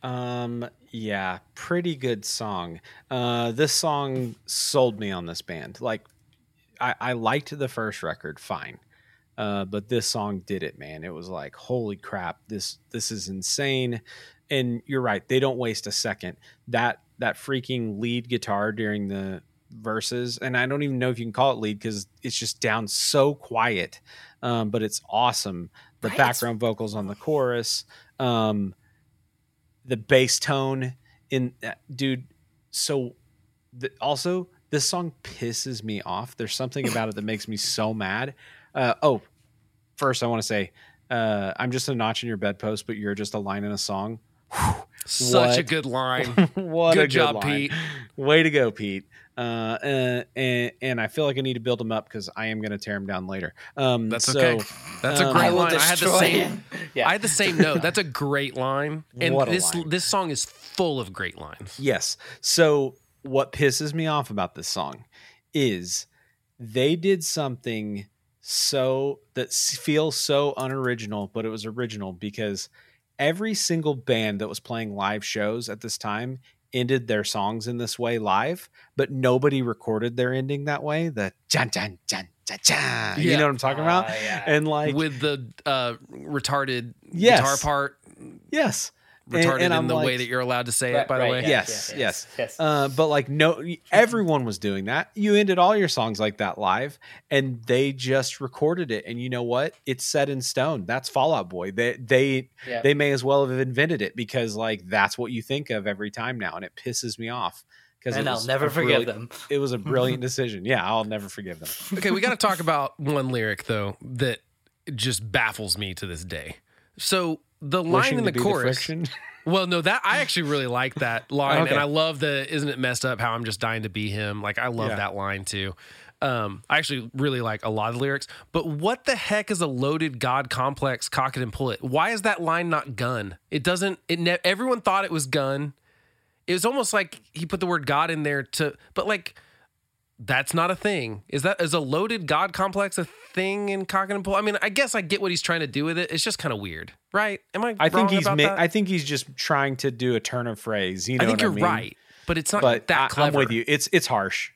Um, yeah, pretty good song. Uh, this song sold me on this band. Like, I, I liked the first record, fine. Uh, but this song did it, man. It was like, holy crap, this this is insane. And you're right, they don't waste a second. That that freaking lead guitar during the verses, and I don't even know if you can call it lead because it's just down so quiet. Um, but it's awesome. The Right? background vocals on the chorus. Um, the bass tone in uh, dude so the, also this song pisses me off there's something about it that makes me so mad uh, oh first i want to say uh, i'm just a notch in your bedpost but you're just a line in a song Such a good line. what Good a job, line. Pete. way to go pete uh, uh, and, and i feel like i need to build him up because i am going to tear him down later um, That's so, okay. That's a um, great I will line. I had the same. Yeah, I had the same note. That's a great line. And What a this line. this song is full of great lines. Yes. So what pisses me off about this song is they did something so that feels so unoriginal, but it was original because every single band that was playing live shows at this time ended their songs in this way live, but nobody recorded their ending that way. The jan jan jan jan jan. You know what I'm talking about? Ah, yeah. And like With the uh, retarded Yes. guitar part, yes. And- retarded and in I'm the way that you're allowed to say Right, it. By the way, yeah, Yes, yes. yes. Uh, but like no, everyone was doing that. You ended all your songs like that live, and they just recorded it. And you know what? It's set in stone. That's Fall Out Boy. They they Yeah. they may as well have invented it because like that's what you think of every time now, and it pisses me off because and I'll never forgive them. It was a brilliant decision. Yeah, I'll never forgive them. okay, we got to talk about one lyric though that just baffles me to this day. So the line in the chorus. friction. Well, no, that I actually really like that line, Okay. and I love the "Isn't it messed up how I'm just dying to be him?" Like I love Yeah. that line too. Um, I actually really like a lot of the lyrics. But what the heck is a loaded God complex? Cock it and pull it. Why is that line not gun? It doesn't. It ne- everyone thought it was gun. It was almost like he put the word God in there to, but like that's not a thing. Is that is a loaded God complex a thing in cock and pull? I mean, I guess I get what he's trying to do with it. It's just kind of weird, right? Am I? I think he's about ma- that? I think he's just trying to do a turn of phrase. You know I think what you're mean? right, but it's not But that I, clever. I'm with you. It's it's harsh.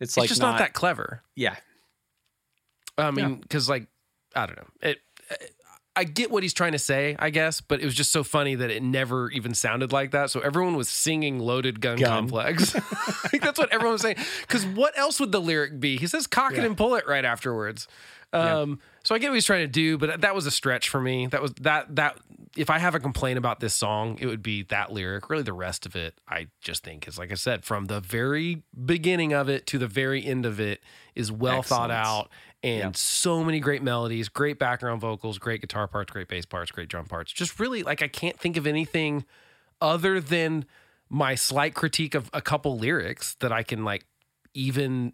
It's, It's like just not, that clever. Yeah. I mean, because like I don't know, it. I get what he's trying to say, I guess, but it was just so funny that it never even sounded like that. So everyone was singing "Loaded Gun, Gun. Complex." I think that's what everyone was saying. Because what else would the lyric be? He says "cock it and pull it" right afterwards. Um, So I get what he's trying to do, but that was a stretch for me. That was that that if I have a complaint about this song, it would be that lyric. Really the rest of it, I just think is like I said, from the very beginning of it to the very end of it is well thought out and Yeah. so many great melodies, great background vocals, great guitar parts, great bass parts, great drum parts. Just really like I can't think of anything other than my slight critique of a couple lyrics that I can like even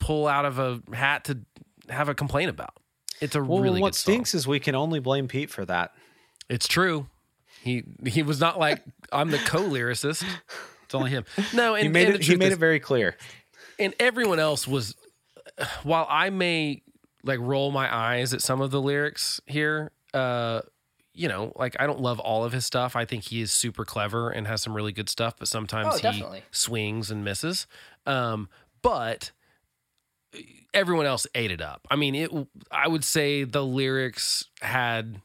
pull out of a hat to have a complaint about. It's a Well, really what good song. stinks is we can only blame Pete for that. It's true. He he was not like I'm the co-lyricist. It's only him. No, and He made and it. He made is- it very clear. and everyone else was while I may like roll my eyes at some of the lyrics here, uh, you know, like I don't love all of his stuff. I think he is super clever and has some really good stuff, but sometimes Oh, he swings and misses. Um, but everyone else ate it up. I mean, it I would say the lyrics had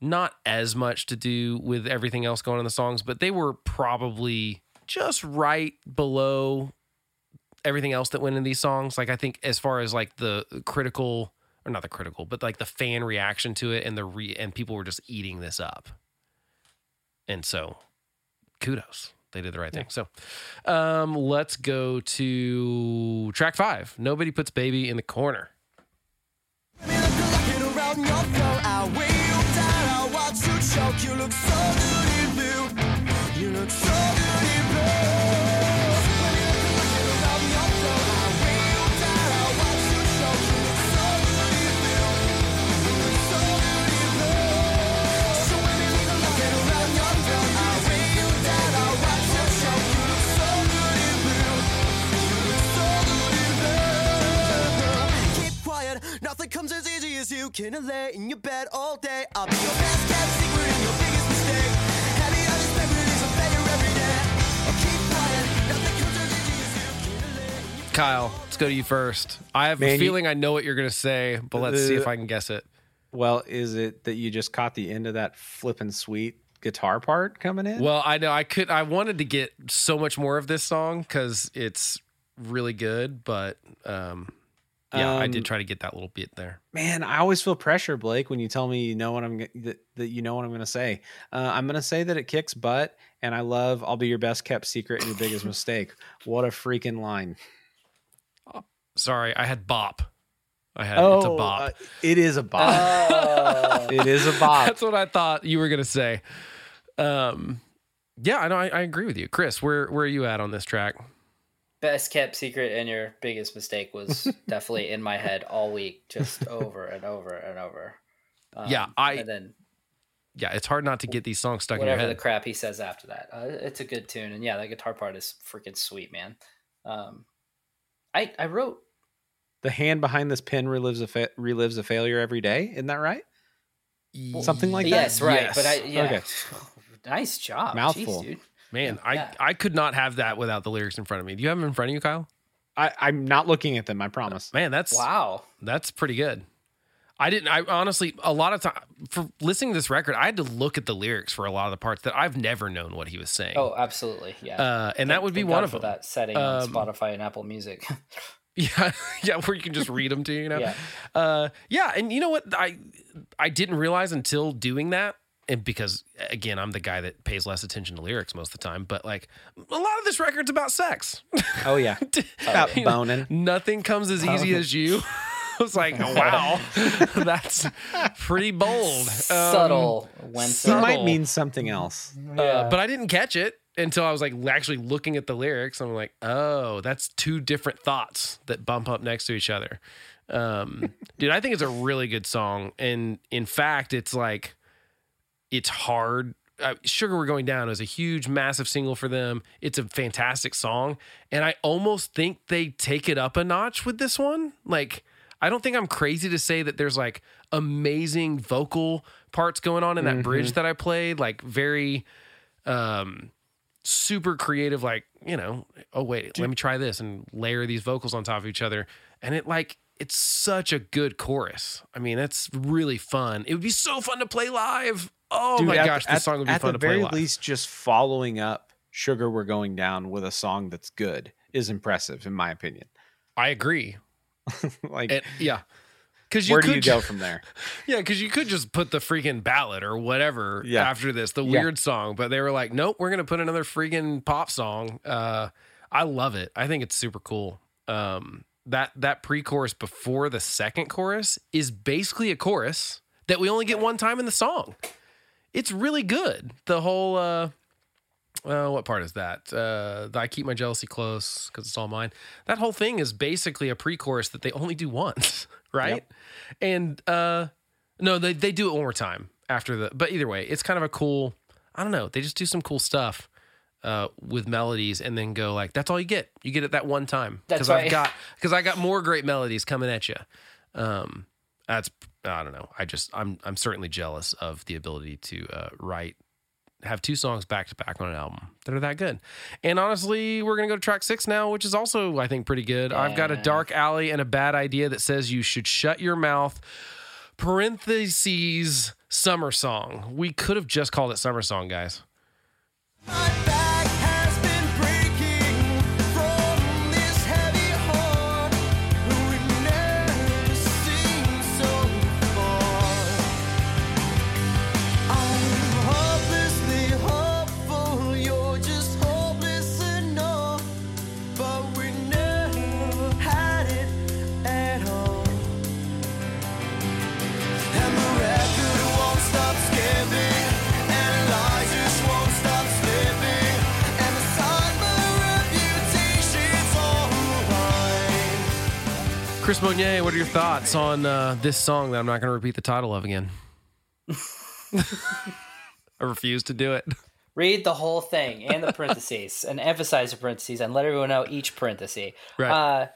not as much to do with everything else going on in the songs, but they were probably just right below everything else that went in these songs. Like I think as far as like the critical or not the critical, but like the fan reaction to it and the re and people were just eating this up. And so kudos. They did the right thing. So um let's go to track five. Nobody puts baby in the corner. You can lay in your bed all day. I'll be your best kept secret and your biggest mistake. Heavy on these memories of failure every day. Oh, keep quiet, nothing comes as easy as you can lay in your Kyle, let's go to you first. I have Man, a you- feeling I know what you're gonna say, but let's see Uh, if I can guess it. Well, is it that you just caught the end of that flippin' sweet guitar part coming in? Well, I know I could. I wanted to get so much more of this song because it's really good, but um, yeah, I Um, did try to get that little bit there. man, I always feel pressure, Blake, when you tell me you know what I'm that, that you know what I'm going to say. Uh, I'm going to say that it kicks butt, and I love "I'll be your best kept secret and your biggest mistake." What a freaking line! Sorry, I had bop. I had it's a bop. uh, it is a bop. Oh. it is a bop. That's what I thought you were gonna say. Um, yeah, I know. I, I agree with you, Chris. Where where are you at on this track? Best kept secret and your biggest mistake was definitely in my head all week, just over and over and over. Um, Yeah, I- and then Yeah, it's hard not to get these songs stuck in your whatever the crap he says after that. Uh, it's a good tune, and yeah, that guitar part is freaking sweet, man. Um, I I wrote the hand behind this pen relives a fa- relives a failure every day. Isn't that right? Something like that? yes, right, Yes. but I yeah, Okay. nice job, Mouthful. Jeez, dude. Man, Yeah. I I could not have that without the lyrics in front of me. Do you have them in front of you, Kyle? I, I'm not looking at them. I promise. Man, that's Wow. That's pretty good. I didn't. I honestly, a lot of time for listening to this record, I had to look at the lyrics for a lot of the parts that I've never known what he was saying. Oh, absolutely, yeah. uh, and that would be thank one God of for them. that setting on Um, Spotify and Apple Music. Yeah, yeah, where you can just read them to you, you know. Yeah. Uh, yeah, and you know what? I I didn't realize until doing that, and because again, I'm the guy that pays less attention to lyrics most of the time. But like, a lot of this record's about sex. Oh yeah, about You know, boning. Nothing comes as easy as you. I was like, wow, that's pretty bold. Um, Subtle went It might mean something else. Uh, but I didn't catch it until I was like actually looking at the lyrics. I'm like, oh, that's two different thoughts that bump up next to each other. Um, dude, I think it's a really good song, and in fact, it's like it's hard. Uh, Sugar We're Going Down is a huge, massive single for them. It's a fantastic song, and I almost think they take it up a notch with this one. Like, I don't think I'm crazy to say that there's like amazing vocal parts going on in that bridge that I played, like very um super creative like you know oh wait let me try this and layer these vocals on top of each other and it like it's such a good chorus i mean that's really fun it would be so fun to play live oh Dude, my at- gosh at, this song would be fun to play At the very least, just following up "Sugar We're Going Down" with a song that's good is impressive, in my opinion. i agree like and yeah because you Where could do you go from there? Yeah, because you could just put the freaking ballad or whatever Yeah. after this, the Yeah. weird song. But they were like, nope, we're gonna put another freaking pop song. Uh, I love it. I think it's super cool. Um, that that pre-chorus before the second chorus is basically a chorus that we only get one time in the song. It's really good. The whole uh, uh, what part is that? Uh, I keep my jealousy close because it's all mine. That whole thing is basically a pre-chorus that they only do once, right? And uh, no, they they do it one more time after the. But either way, it's kind of a cool. I don't know. They just do some cool stuff uh, with melodies, and then go like, "That's all you get. You get it that one time." That's Because I've got because I got more great melodies coming at you. Um, that's I don't know. I just I'm I'm certainly jealous of the ability to uh, write have two songs back to back on an album that are that good. And honestly, we're gonna go to track six now, which is also I think pretty good. I've got a dark alley and a bad idea that says you should shut your mouth. Parentheses summer song. We could have just called it summer song, guys. Chris Monier, what are your thoughts on uh, this song that I'm not going to repeat the title of again? I refuse to do it. Read the whole thing and the parentheses and emphasize the parentheses and let everyone know each parenthesis. Right. Uh,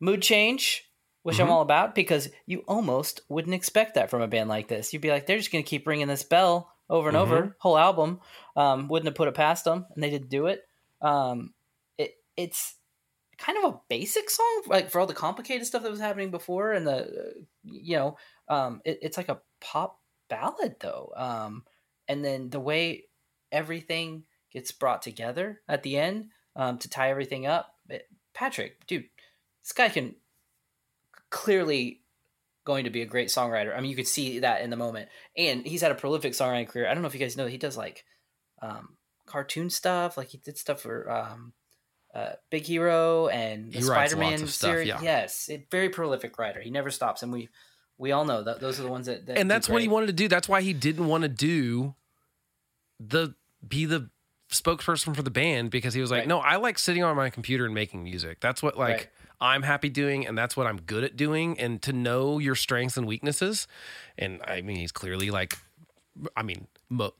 mood change, which I'm all about because you almost wouldn't expect that from a band like this. You'd be like, they're just going to keep ringing this bell over and over, whole album. Um, wouldn't have put it past them, and they did do it. Um, it it's kind of a basic song, like for all the complicated stuff that was happening before, and the uh, you know, um, it, it's like a pop ballad though. Um, and then the way everything gets brought together at the end um, to tie everything up. It- Patrick, dude, this guy can clearly going to be a great songwriter. I mean, you could see that in the moment, and he's had a prolific songwriting career. I don't know if you guys know he does like um, cartoon stuff. Like he did stuff for um, uh, Big Hero and the He Spider-Man lots of stuff, series. yeah. Yes, it, very prolific writer. He never stops, and we we all know that those are the ones that. that and that's what he wanted to do. That's why he didn't want to do the be the spokesperson for the band because he was like, Right. no, I like sitting on my computer and making music. That's what like Right. I'm happy doing, and that's what I'm good at doing. And to know your strengths and weaknesses, and I mean, he's clearly like, I mean.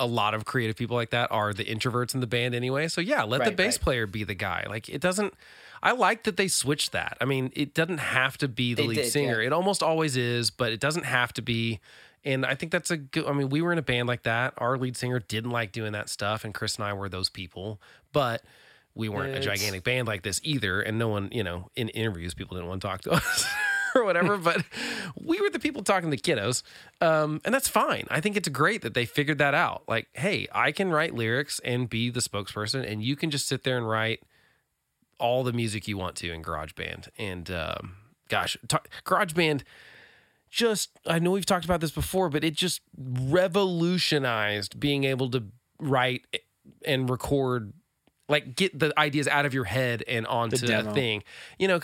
A lot of creative people like that are the introverts in the band anyway. So yeah, let the bass right. player be the guy. Like it doesn't. I like that they switched that. I mean, it doesn't have to be the They lead did, singer. yeah. It almost always is, but it doesn't have to be. And I think that's a good. I mean, we were in a band like that. Our lead singer didn't like doing that stuff, and Chris and I were those people. But we weren't a gigantic band like this either. And no one, you know, in interviews, people didn't want to talk to us or whatever. but we were the people talking to kiddos, um, and that's fine. I think it's great that they figured that out. Like, hey, I can write lyrics and be the spokesperson, and you can just sit there and write all the music you want to in GarageBand. And um, gosh, ta- GarageBand just I know we've talked about this before, but it just revolutionized being able to write and record like get the ideas out of your head and onto a thing. You know,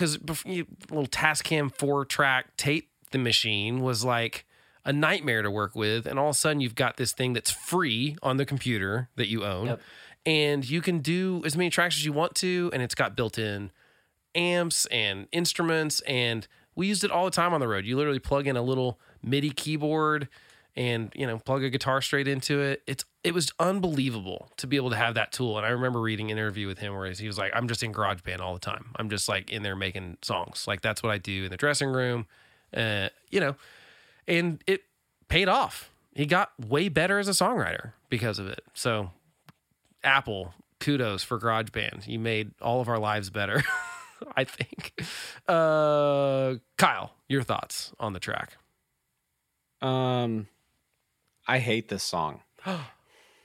you little Tascam 4 track tape the machine was like a nightmare to work with and all of a sudden you've got this thing that's free on the computer that you own Yep. and you can do as many tracks as you want to and it's got built-in amps and instruments and we used it all the time on the road you literally plug in a little midi keyboard and you know plug a guitar straight into it. It's it was unbelievable to be able to have that tool. And i remember reading an interview with him where he was like i'm just in garageband all the time. I'm just like in there making songs. Like that's what i do in the dressing room. Uh, you know and it paid off. He got way better as a songwriter because of it. So Apple, kudos for GarageBand. You made all of our lives better, I think. Uh, Kyle, your thoughts on the track? Um, I hate this song.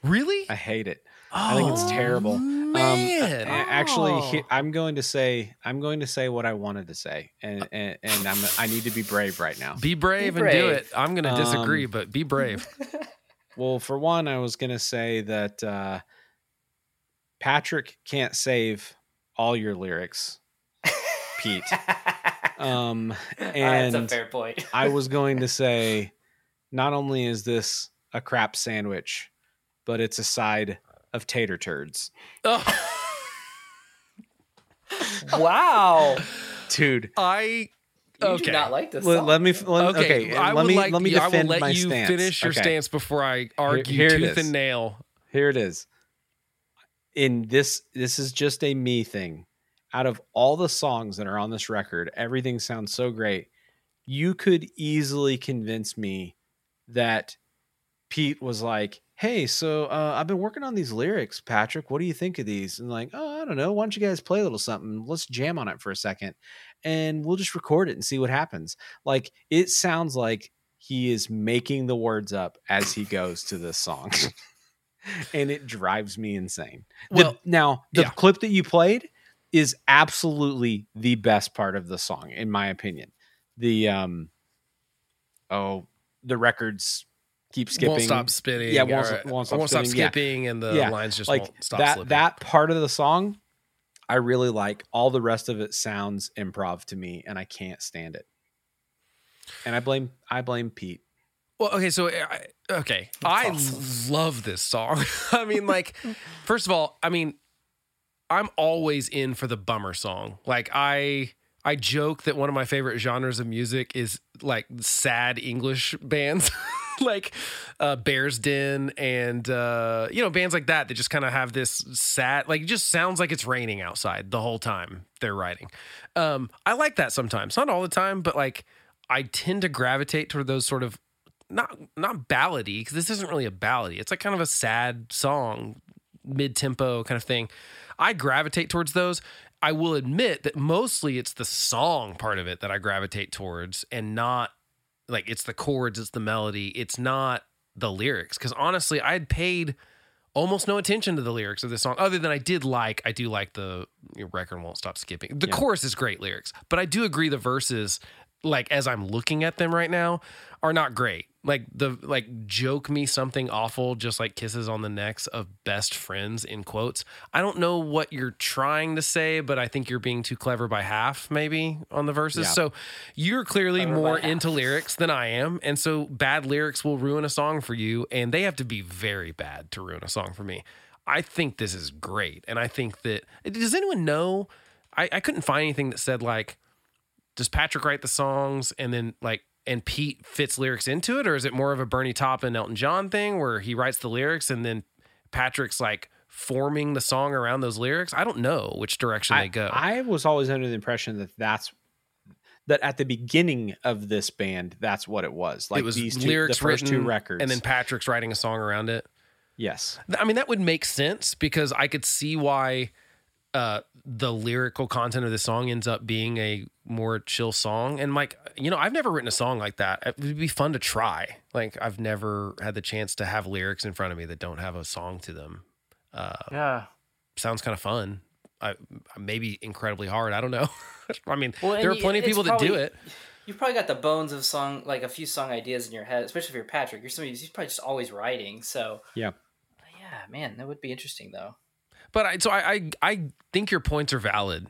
Really? I hate it. I think it's terrible. Um, man. a- actually, Oh. he, I'm going to say I'm going to say what I wanted to say, and and, and I'm I need to be brave right now. Be brave Be and do it. I'm going to disagree, Um, but be brave. Well, for one, I was going to say that uh, Patrick can't save all your lyrics, Pete. Um, That's a and fair point. I was going to say, not only is this a crap sandwich, but it's a side of tater turds, Oh, wow. dude. I You Okay. do not like this Let, song. let me let, okay. okay. I let me like, let me yeah, I will let my you stance. finish your Okay. stance before I argue here it tooth and nail. Here it is. In this, this is just a me thing. Out of all the songs that are on this record, everything sounds so great. You could easily convince me that Pete was like, "Hey, so uh, I've been working on these lyrics, Patrick. What do you think of these?" And like, "Oh, I don't know. Why don't you guys play a little something? Let's jam on it for a second, and we'll just record it and see what happens." Like, it sounds like he is making the words up as he goes to this song. and it drives me insane. The- Well, now, the yeah. clip that you played is absolutely the best part of the song, in my opinion. The um, oh, the records keep skipping. Won't stop spinning. Yeah, won't- or- won't stop won't stop spinning, yeah. skipping, and the Yeah, lines just like won't stop that. slipping. That part of the song, I really like. All the rest of it sounds improv to me, and I can't stand it. And I blame I blame Pete. Well, okay, so eh, I, okay, That's I awesome. love this song. I mean, like, first of all, I mean, I'm always in for the bummer song. Like, I I joke that one of my favorite genres of music is like sad English bands, like uh, Bear's Den and uh, you know bands like that that just kind of have this sad, like, it just sounds like it's raining outside the whole time they're writing. Um, I like that sometimes, not all the time, but like. I tend to gravitate toward those sort of not not ballady because this isn't really a ballady. It's like kind of a sad song, mid tempo kind of thing. I gravitate towards those. I will admit that mostly it's the song part of it that I gravitate towards, and not like it's the chords, it's the melody, it's not the lyrics. Because honestly, I had paid almost no attention to the lyrics of this song, other than I did like I do like the record won't stop skipping. The Yeah. chorus is great lyrics, but I do agree the verses like as I'm looking at them right now, are not great. Like the like joke me something awful, just like kisses on the necks of best friends in quotes. I don't know what you're trying to say, but I think you're being too clever by half, maybe on the verses. Yeah. So you're clearly Clever more into lyrics than I am, and so bad lyrics will ruin a song for you, and they have to be very bad to ruin a song for me. I think this is great, and I think that does anyone know? I, I couldn't find anything that said like does Patrick write the songs and then like and Pete fits lyrics into it, or is it more of a Bernie Taupin, Elton John thing where he writes the lyrics and then Patrick's like forming the song around those lyrics? I don't know which direction I, they go. I was always under the impression that that's that at the beginning of this band, that's what it was. Like it was these two, lyrics the first written, two records, and then Patrick's writing a song around it. yes, I mean, that would make sense because I could see why uh, the lyrical content of the song ends up being a more chill song. And like, you know, I've never written a song like that. It would be fun to try. Like, I've never had the chance to have lyrics in front of me that don't have a song to them. Uh, Yeah. sounds kind of fun. I, maybe incredibly hard. I don't know. I mean, Well, there are plenty of it's people that do it. You've probably got the bones of song, like a few song ideas in your head, especially if you're Patrick. You're somebody who's probably just always writing. So, yeah. yeah, man, that would be interesting though. But I, so I, I, I think your points are valid.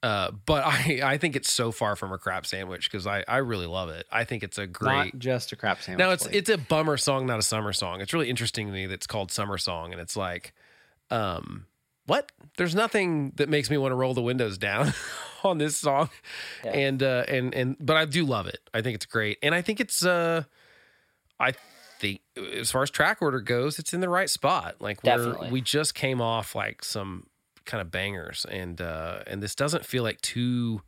Uh, but I, I think it's so far from a crap sandwich because I, I really love it. I think it's a great. Not just a crap sandwich. now it's it's a bummer song, not a summer song. It's really interesting to me that it's called summer song, and it's like, um, what? There's nothing that makes me want to roll the windows down on this song, Yeah. and uh, and and but I do love it. I think it's great, and I think it's uh, I think as far as track order goes, it's in the right spot. Like we're, we just came off like some kind of bangers, and uh, and this doesn't feel like too.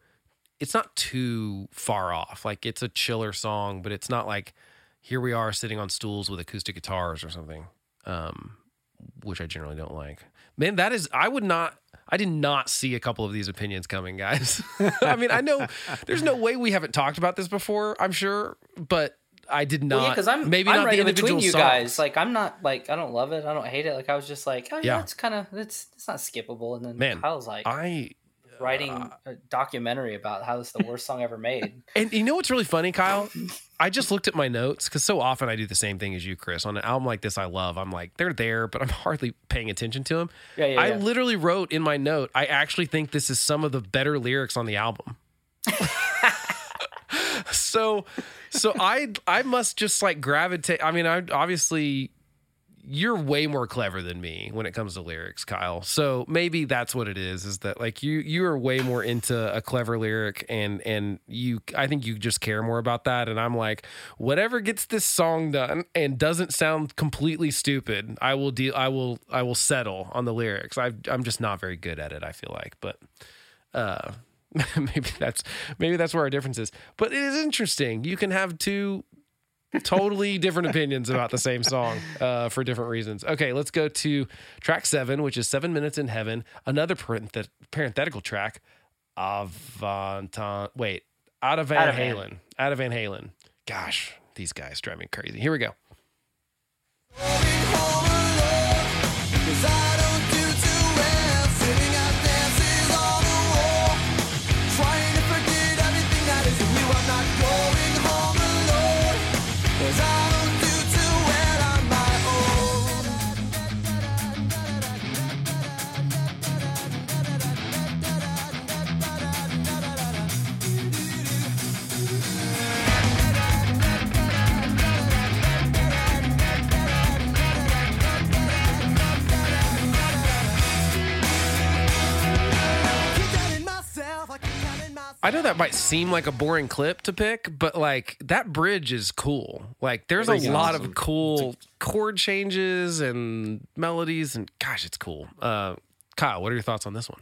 It's not too far off. Like it's a chiller song, but it's not like here we are sitting on stools with acoustic guitars or something, um, which I generally don't like. Man, that is I would not. I did not see a couple of these opinions coming, guys. I mean, I know there's no way we haven't talked about this before. I'm sure, but I did not. Well, yeah, because I'm maybe I'm not right the in between individual you songs. guys. Like I'm not like I don't love it. I don't hate it. Like I was just like, oh yeah, Yeah. it's kind of it's it's not skippable. And then Man, Kyle's like I writing uh, a documentary about how it's the worst song ever made. And you know what's really funny, Kyle? I just looked at my notes because so often I do the same thing as you, Chris. On an album like this, I love. I'm like, they're there, but I'm hardly paying attention to them. Yeah, yeah, I yeah. literally wrote in my note, I actually think this is some of the better lyrics on the album. so, so I I must just like gravitate. I mean, I obviously you're way more clever than me when it comes to lyrics, Kyle. So maybe that's what it is, is that like you you are way more into a clever lyric and and you I think you just care more about that. And I'm like, whatever gets this song done and doesn't sound completely stupid, I will deal I will I will settle on the lyrics. I I'm just not very good at it, I feel like. But uh maybe that's maybe that's where our difference is. But it is interesting. You can have two totally different opinions about the same song uh, for different reasons. Okay, let's go to track seven, which is Seven Minutes in Heaven, another parenthet- parenthetical track. Avanton, wait, out of Van Out of Van. Halen. Out of Van Halen. Gosh, these guys drive me crazy. Here we go. I know that might seem like a boring clip to pick, but like that bridge is cool. Like there's a lot awesome. of cool chord changes and melodies, and gosh, it's cool. Uh, Kyle, what are your thoughts on this one?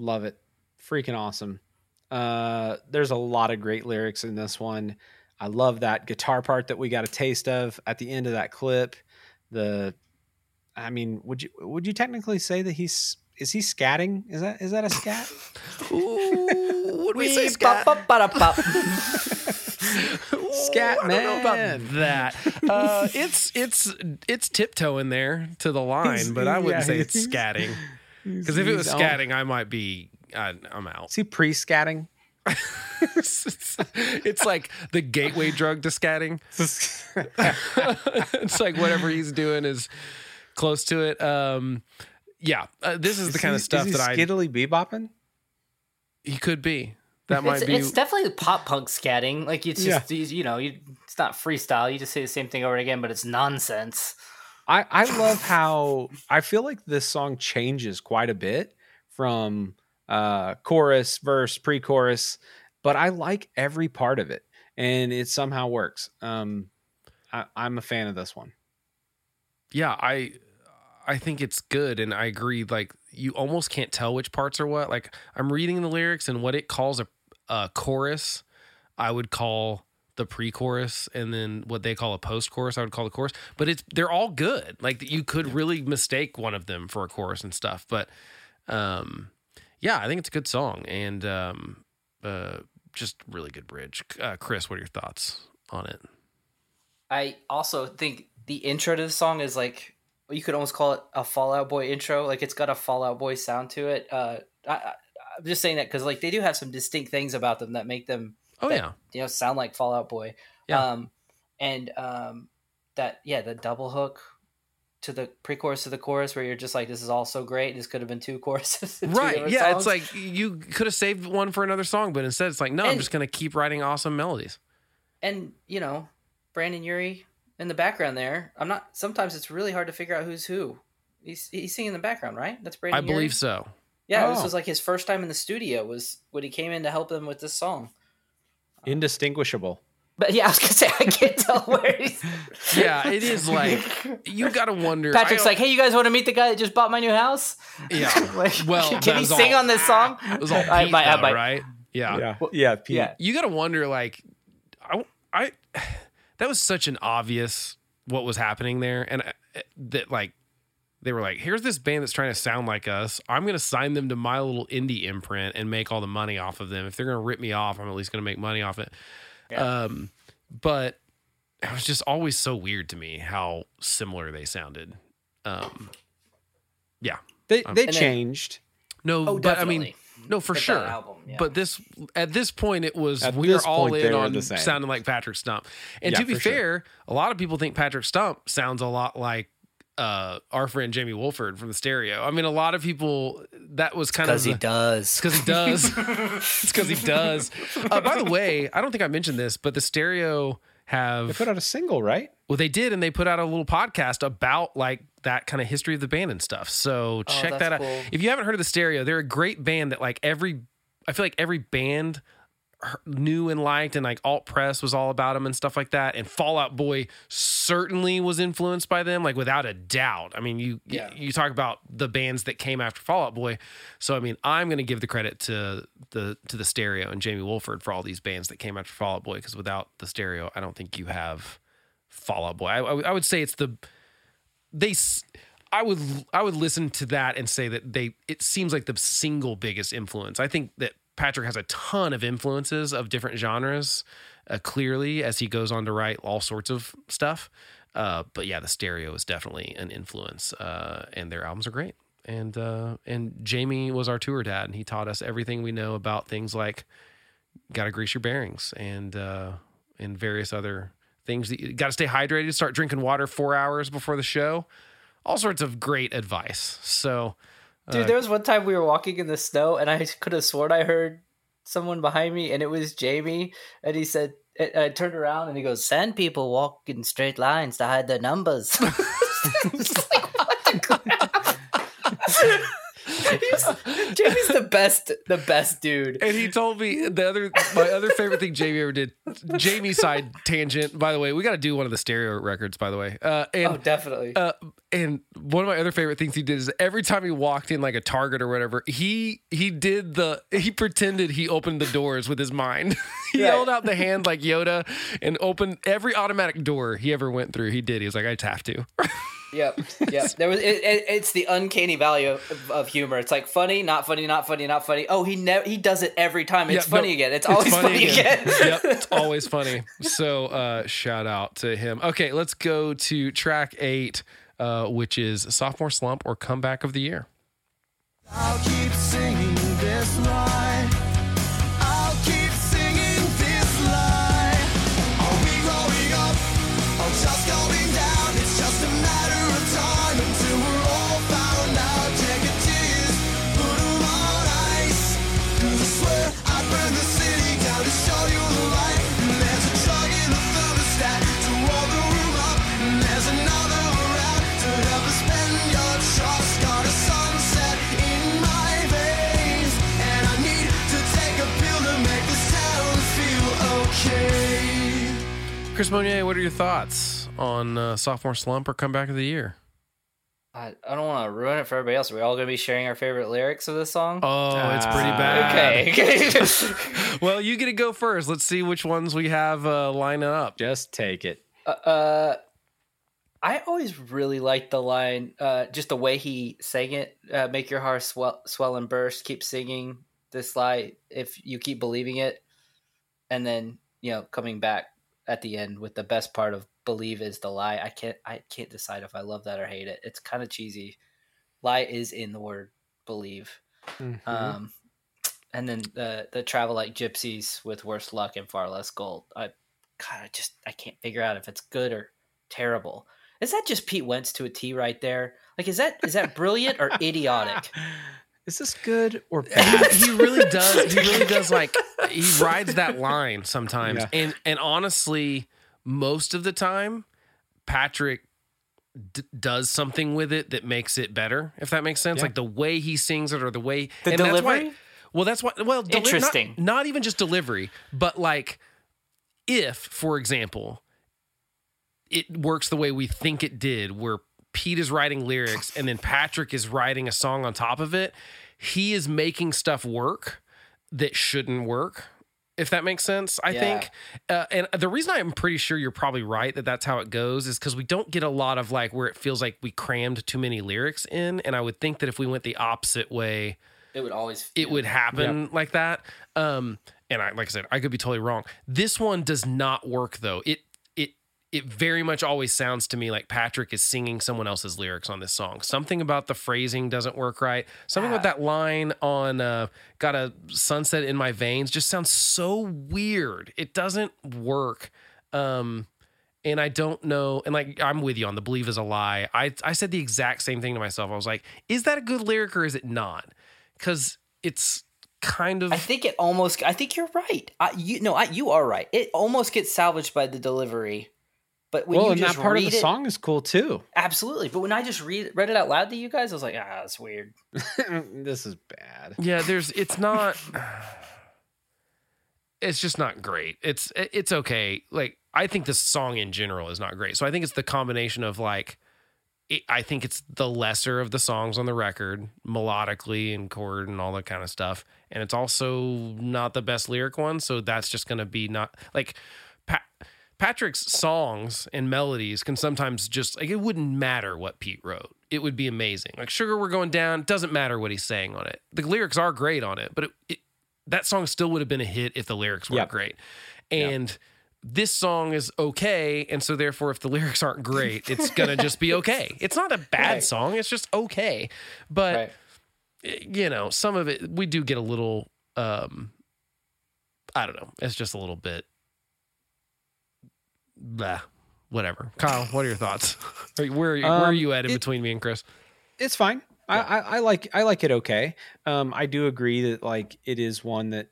Love it. Freaking awesome. Uh, there's a lot of great lyrics in this one. I love that guitar part that we got a taste of at the end of that clip. The, I mean, would you would you technically say that he's is he scatting? Is that is that a scat? Would we say scat? bop, bop, bop. Scat I don't know about man. that. Uh, it's it's it's tiptoeing there to the line, but I wouldn't yeah, say it's scatting. Because if it was scatting, I might be. I, I'm out. Is he pre-scatting? it's, like the gateway drug to scatting. it's like whatever he's doing is close to it. Um, yeah, uh, this is, the kind of stuff is he that I skiddly bebopping. He could be. That might It's, be. it's definitely pop punk scatting. Like it's just you, you know, you, it's not freestyle. You just say the same thing over and again, but it's nonsense. I, I love how I feel like this song changes quite a bit from uh, chorus, verse, pre chorus, but I like every part of it and it somehow works. Um, I, I'm a fan of this one. yeah, I I think it's good, and I agree. Like you almost can't tell which parts are what. Like I'm reading the lyrics, and what it calls a, a chorus, I would call the pre-chorus, and then what they call a post-chorus, I would call the chorus. But it's they're all good. Like you could really mistake one of them for a chorus and stuff. But um, yeah, I think it's a good song, and um, uh, just really good bridge. Uh, Chris, what are your thoughts on it? I also think the intro to the song is like you could almost call it a Fall Out Boy intro. Like it's got a Fall Out Boy sound to it. Uh, I, I'm just saying that because like they do have some distinct things about them that make them Oh that, yeah, you know sound like Fall Out Boy. Yeah. Um, and um, that yeah, the double hook to the pre-chorus to the chorus where you're just like, this is all so great. This could have been two choruses. two right different yeah it's like you could have saved one for another song but instead it's like no i'm just gonna keep writing awesome melodies and you know, Brendon Urie in the background there. I'm not. Sometimes it's really hard to figure out who's who. He's he's singing in the background, right? That's Brady. i Brendon. Urie? believe so Yeah, this Oh. was like his first time in the studio. Was when he came in to help them with this song. Indistinguishable. But yeah, I was gonna say I can't tell where he's. yeah it is like you gotta wonder Patrick's like, "Hey, you guys want to meet the guy that just bought my new house? yeah Like, well can he sing all- on this song?" it was all I Pete, might- I though, might- right yeah. Yeah. Yeah. Pete. Yeah, you gotta wonder like I, I that was such an obvious what was happening there and I, that like they were like here's this band that's trying to sound like us i'm gonna sign them to my little indie imprint and make all the money off of them if they're gonna rip me off i'm at least gonna make money off it Yeah. um but it was just always so weird to me how similar they sounded. Um, yeah, They Um, they And changed. no, Oh, but I mean, definitely. No, for sure. album, yeah. But this at this point, it was At we are all point, in on sounding like Patrick Stump. And Yeah, to be for sure. fair, a lot of people think Patrick Stump sounds a lot like uh, our friend Jamie Woolford from the Stereo. I mean, a lot of people that was kind of because he does. Because he does. it's because he does. Uh, by the way, I don't think I mentioned this, but the Stereo have They have put out a single, right? well, they did, and they put out a little podcast about like that kind of history of the band and stuff. So oh, check that's that out. cool. If you haven't heard of the Stereo, they're a great band that like every, I feel like every band knew and liked, and like Alt Press was all about them and stuff like that. And Fall Out Boy certainly was influenced by them, like without a doubt. I mean, you Yeah. you talk about the bands that came after Fall Out Boy. So I mean, I'm going to give the credit to the to the Stereo and Jamie Woolford for all these bands that came after Fall Out Boy because without the Stereo, I don't think you have Fall Out Boy. I, I, I would say it's the they. I would I would listen to that and say that they. It seems like the single biggest influence. I think that Patrick has a ton of influences of different genres. Uh, clearly, as he goes on to write all sorts of stuff. Uh, but yeah, the stereo is definitely an influence, uh, and their albums are great. And uh, and Jamie was our tour dad, and he taught us everything we know about things like got to grease your bearings and uh, and various other things. That you got to stay hydrated. Start drinking water four hours before the show. All sorts of great advice. So uh, Dude, there was one time we were walking in the snow, and I could have sworn I heard someone behind me, and it was Jamie. And he said, I I turned around, and he goes, "Sand people walk in straight lines to hide their numbers." Like, what the crap? He's- Jamie's the best, the best dude. and he told me the other my other favorite thing Jamie ever did. Jamie side tangent. By the way, we got to do one of the stereo records. By the way, uh, and Oh, definitely. Uh, and one of my other favorite things he did is every time he walked in like a Target or whatever, he he did the he pretended he opened the doors with his mind. he Right. held out the hand like Yoda and opened every automatic door he ever went through. He did. He was like, I just have to. Yep, yep. There was it, it, it's the uncanny value of, of humor. It's like funny, not funny, not funny, not funny. Oh, he never he does it every time. It's Yeah, no, funny again. It's always funny, again. yep, it's always funny. So uh, shout out to him. Okay, let's go to track eight, uh, which is sophomore slump or comeback of the year. I'll keep singing this lie. Chris Monier, what are your thoughts on uh, sophomore slump or comeback of the year? I, I don't want to ruin it for everybody else. Are we all going to be sharing our favorite lyrics of this song? Oh, it's pretty Ah, bad. okay. okay. Well, you get to go first. Let's see which ones we have uh, lining up. Just take it. uh, I always really liked the line, uh, just the way he sang it. Uh, Make your heart swell, swell and burst. Keep singing this lie if you keep believing it, and then you know coming back at the end with the best part of believe is the lie. I can't I can't decide if I love that or hate it. It's kind of cheesy. Lie is in the word believe. Mm-hmm. Um, and then the the travel like gypsies with worse luck and far less gold. I kind of just I can't figure out if it's good or terrible. Is that just Pete Wentz to a T right there? Like, is that is that brilliant or idiotic? Is this good or bad? he really does. He really does. Like he rides that line sometimes, Yeah. and and honestly, most of the time, Patrick d- does something with it that makes it better. If that makes sense, Yeah. like the way he sings it or the way The and that's why- delivery? well, that's why. Well, deli- not- Interesting. Not, even just delivery, but like if, for example, it works the way we think it did, where Pete is writing lyrics and then Patrick is writing a song on top of it, he is making stuff work that shouldn't work. If that makes sense, I Yeah. think. Uh, and the reason I'm pretty sure you're probably right that that's how it goes is because we don't get a lot of like where it feels like we crammed too many lyrics in. And I would think that if we went the opposite way, It would always it would happen like that. Um, and I, like I said, I could be totally wrong. This one does not work though. It it very much always sounds to me like Patrick is singing someone else's lyrics on this song. Something about the phrasing doesn't work right. Something about that line on uh, "Got a sunset in my veins" just sounds so weird. It doesn't work. Um, and I don't know. And like, I'm with you on the believe is a lie. I I said the exact same thing to myself. I was like, is that a good lyric or is it not? Because it's kind of I think it almost. I think you're right. I, you no, I, you are right. It almost gets salvaged by the delivery, but when well, you and that part read of the it, song is cool too. absolutely. But when I just read read it out loud to you guys, I was like, ah, that's weird. this is bad. yeah. There's it's not. It's just not great. It's it's okay. Like I think this song in general is not great. So I think it's the combination of like. It, I think it's the lesser of the songs on the record, melodically and chord and all that kind of stuff. And it's also not the best lyric one. So that's just going to be not like pa- Patrick's songs and melodies can sometimes just like it wouldn't matter what Pete wrote. It would be amazing. Like Sugar We're Going Down doesn't matter what he's saying on it. The lyrics are great on it, but it, it, that song still would have been a hit if the lyrics weren't Yep. great. And this song is okay, and so therefore, if the lyrics aren't great, it's gonna just be okay. It's not a bad Right. song; it's just okay. But Right. you know, some of it we do get a little. um I don't know. It's just a little bit. Blah. Whatever. Kyle, what are your thoughts? Are you- Where are you, where are Um, you at in it- between me and Chris? It's fine. I, I, I like I like it okay. Um, I do agree that like it is one that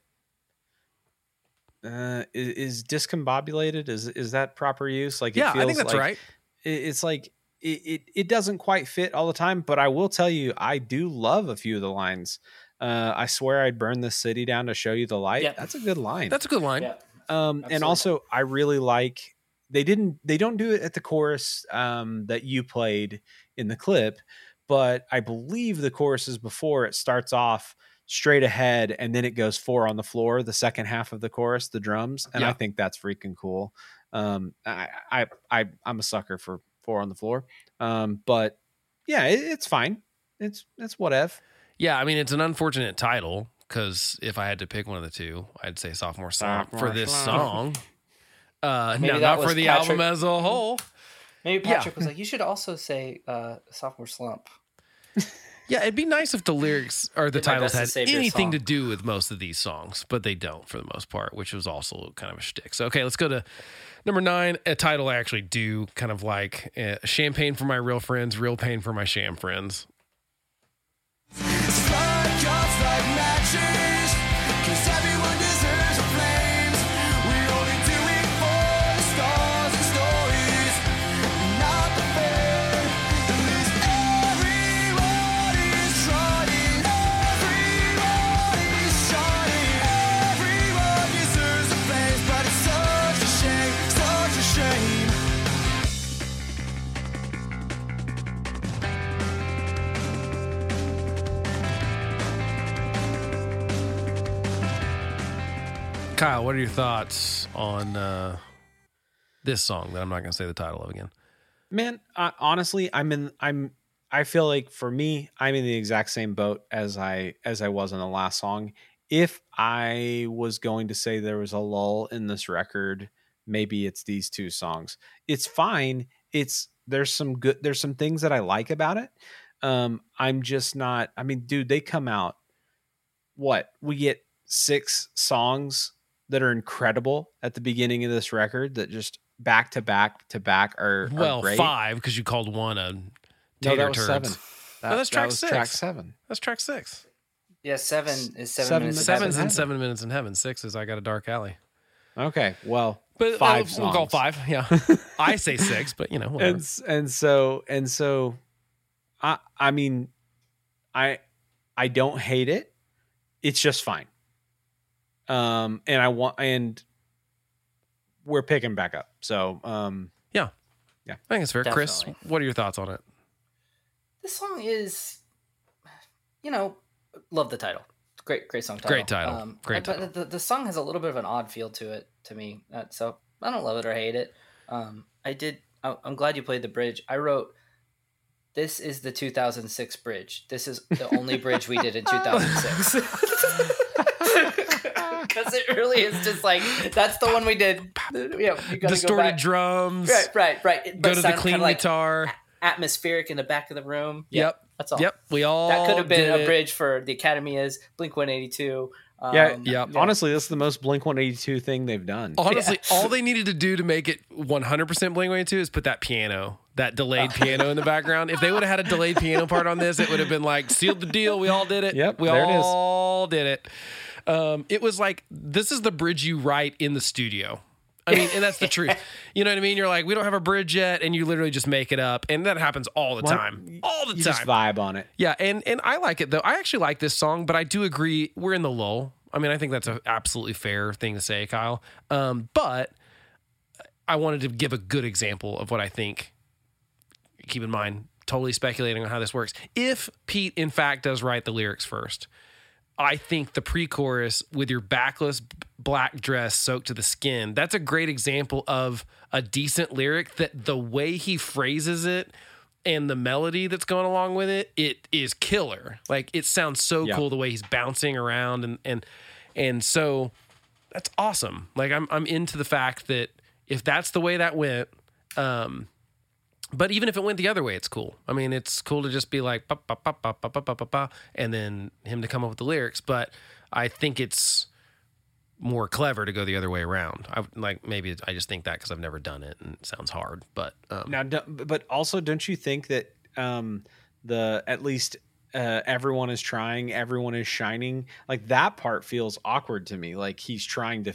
uh, is, is discombobulated. Is is that proper use? Like, it Yeah, I think that's like- right. it- it's like it, it it doesn't quite fit all the time but i will tell you i do love a few of the lines uh i swear i'd burn this city down to show you the light Yep. that's a good line That's a good line. Yeah. um absolutely. and also i really like they didn't they don't do it at the chorus um that you played in the clip but i believe the chorus is before it starts off straight ahead and then it goes four on the floor the second half of the chorus the drums and i think that's freaking cool um i i, I i'm a sucker for four on the floor um but yeah it, it's fine it's it's whatever Yeah, I mean it's an unfortunate title because if I had to pick one of the two, I'd say sophomore slump for this slump. song. Uh, Maybe no, not for the Patrick- album as a whole. Maybe Yeah. Patrick was like, you should also say uh, sophomore slump. Yeah, it'd be nice if the lyrics or the titles best to had anything to do with most of these songs, but they don't for the most part, which was also kind of a shtick. So, okay, let's go to number nine. A title I actually do kind of like uh, Champagne for My Real Friends, Real Pain for My Sham Friends. Strike off like Kyle, what are your thoughts on uh, this song that I'm not going to say the title of again? man uh, honestly i'm in i'm i feel like for me i'm in the exact same boat as i as i was on the last song. If i was going to say there was a lull in this record maybe it's these two songs. It's fine. It's there's some good there's some things that i like about it. Um i'm just not i mean dude they come out what? We get six songs that are incredible at the beginning of this record that just back to back to back are, are Well, great. five because you called one a No, that was turds. seven. That, that's that track was six. Track seven. That's track six. Yeah, seven is seven, Seven minutes. Seven Seven's in seven minutes in heaven. Six is I got a dark alley. Okay, well, But five uh, we'll call five. Yeah, I say six, but you know whatever. and and so and so, I I mean, I I don't hate it. It's just fine. Um, and I want and we're picking back up. So, um, yeah, yeah, I think it's fair. Chris, what are your thoughts on it? This song is, you know, love the title. Great, great song title. Great title. Great but title. The, the song has a little bit of an odd feel to it to me. Uh, so I don't love it or hate it. Um, I did. I, I'm glad you played the bridge. I wrote. This is the 2006 bridge. This is the only bridge we did in 2006. because it really is just like that's the one we did. Yeah, you gotta Distorted go back. drums. Right, right, right. It- Go to the clean like guitar. atmospheric in the back of the room. Yep. that's all. Yep. We all That could have been did a it. bridge for the Academy is Blink One Eighty Two. Um, Yeah, yeah. Honestly, this is the most Blink 182 thing they've done. Honestly, all they needed to do to make it 100% Blink 182 is put that piano, that delayed Oh. piano in the background. If they would have had a delayed piano part on this, it would have been like sealed the deal. We all did it. Yep, we there it is. all did it. Um, it was like this is the bridge you write in the studio. I mean, and that's the truth. You know what I mean? You're like, we don't have a bridge yet, and you literally just make it up, and that happens all the What? time, all the You time. just vibe on it. Yeah, and and I like it though. I actually like this song, but I do agree we're in the lull. I mean, I think that's an absolutely fair thing to say, Kyle. Um, but I wanted to give a good example of what I think. Keep in mind, totally speculating on how this works. If Pete, in fact, does write the lyrics first, I think the pre-chorus with your backless black dress soaked to the skin, that's a great example of a decent lyric that the way he phrases it and the melody that's going along with it, it is killer. Like it sounds so Yeah. cool the way he's bouncing around and and and so that's awesome. Like I'm I'm into the fact that if that's the way that went, um but even if it went the other way, it's cool. I mean, it's cool to just be like, ba, ba, ba, ba, ba, ba, ba, ba, ba, and then him to come up with the lyrics. But I think it's more clever to go the other way around. I like maybe I just think that because I've never done it and it sounds hard. But um, Now, but also, don't you think that um, the at least uh, everyone is trying, everyone is shining? Like that part feels awkward to me. Like he's trying to,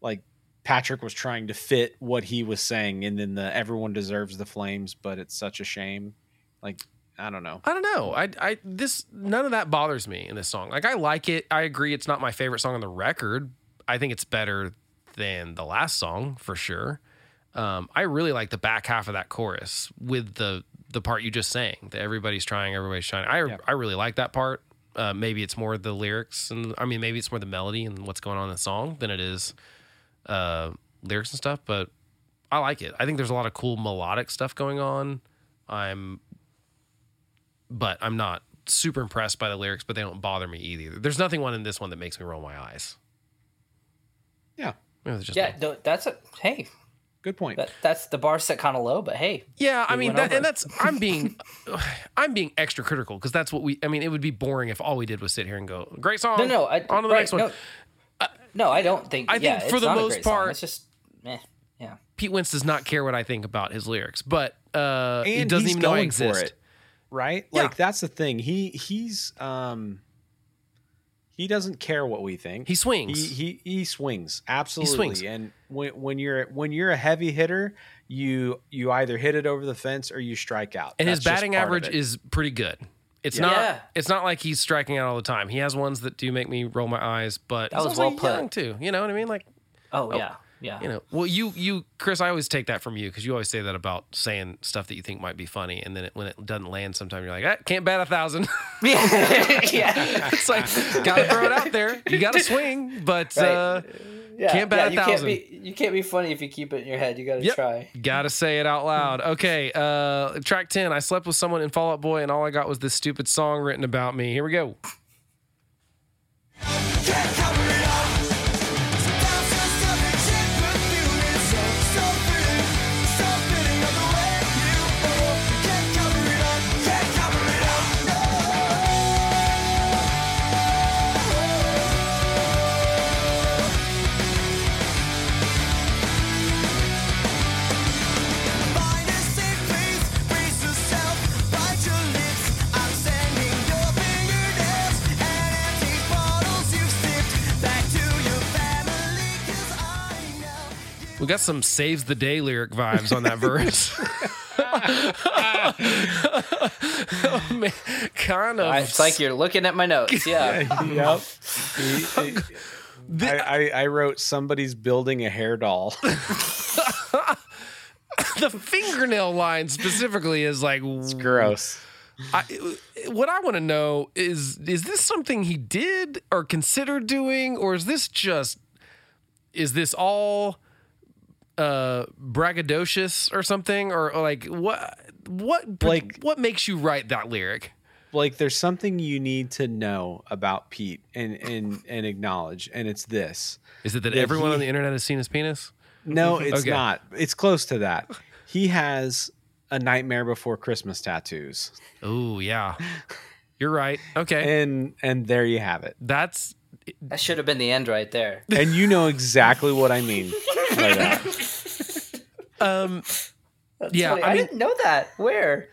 like Patrick was trying to fit what he was saying, and then the everyone deserves the flames, but it's such a shame. Like I don't know. I don't know. I I this none of that bothers me in this song. Like I like it. I agree. It's not my favorite song on the record. I think it's better than the last song for sure. Um, I really like the back half of that chorus with the the part you just sang. That everybody's trying, everybody's trying. I Yeah. I really like that part. Uh, maybe it's more the lyrics and I mean maybe it's more the melody and what's going on in the song than it is uh, lyrics and stuff. But I like it. I think there's a lot of cool melodic stuff going on. I'm but I'm not super impressed by the lyrics, but they don't bother me either. There's nothing one in this one that makes me roll my eyes. Yeah, Maybe it's just yeah. me. no, That's a hey. good point. That that's the bar set kind of low, but hey, yeah. I mean, that, and that's I'm being I'm being extra critical because that's what we. I mean, it would be boring if all we did was sit here and go, "Great song." no, no. I, on to the right, next one. No, no, I don't think. I think yeah, for it's the not most great song. part- it's just, eh, yeah. Pete Wentz does not care what I think about his lyrics, but uh, he doesn't even know I exist. for it, right? Yeah. Like that's the thing. He he's um he doesn't care what we think. He swings. He he, he swings absolutely. He swings. And when when you're when you're a heavy hitter, you you either hit it over the fence or you strike out. and his That's just batting average is pretty good. It's Yeah. not. Yeah. It's not like he's striking out all the time. He has ones that do make me roll my eyes, but That he's was also well put. young too. You know what I mean? Like Oh, oh yeah, yeah. you know well you you chris i always take that from you because you always say that about saying stuff that you think might be funny and then it, when it doesn't land sometimes you're like ah, can't bat a thousand yeah, yeah. it's like gotta throw it out there you gotta swing but uh yeah. Can't bat yeah, a you can't thousand. be you can't be funny if you keep it in your head. You got to Yep. try. gotta say it out loud okay uh track 10 i slept with someone in fall out boy and all i got was this stupid song written about me here we go we got some saves the day lyric vibes on that verse oh, man. kind of It's like you're looking at my notes. Yeah. yep. He- he- I, I, I wrote somebody's building a hair doll. the fingernail line specifically is like Gross. I, what I want to know is is this something he did or considered doing or is this just is this all uh braggadocious or something or, or like what what Like- what makes you write that lyric like there's something you need to know about Pete and and and acknowledge, and it's this. Is it that That everyone he- on the internet has seen his penis? No, it's Okay. not. It's close to that. He has a Nightmare Before Christmas tattoos, Oh yeah, you're right. Okay, and and there you have it. that's That should have been the end right there. And you know exactly what I mean by that. Um That's Yeah. I I, mean- didn't know that. Where?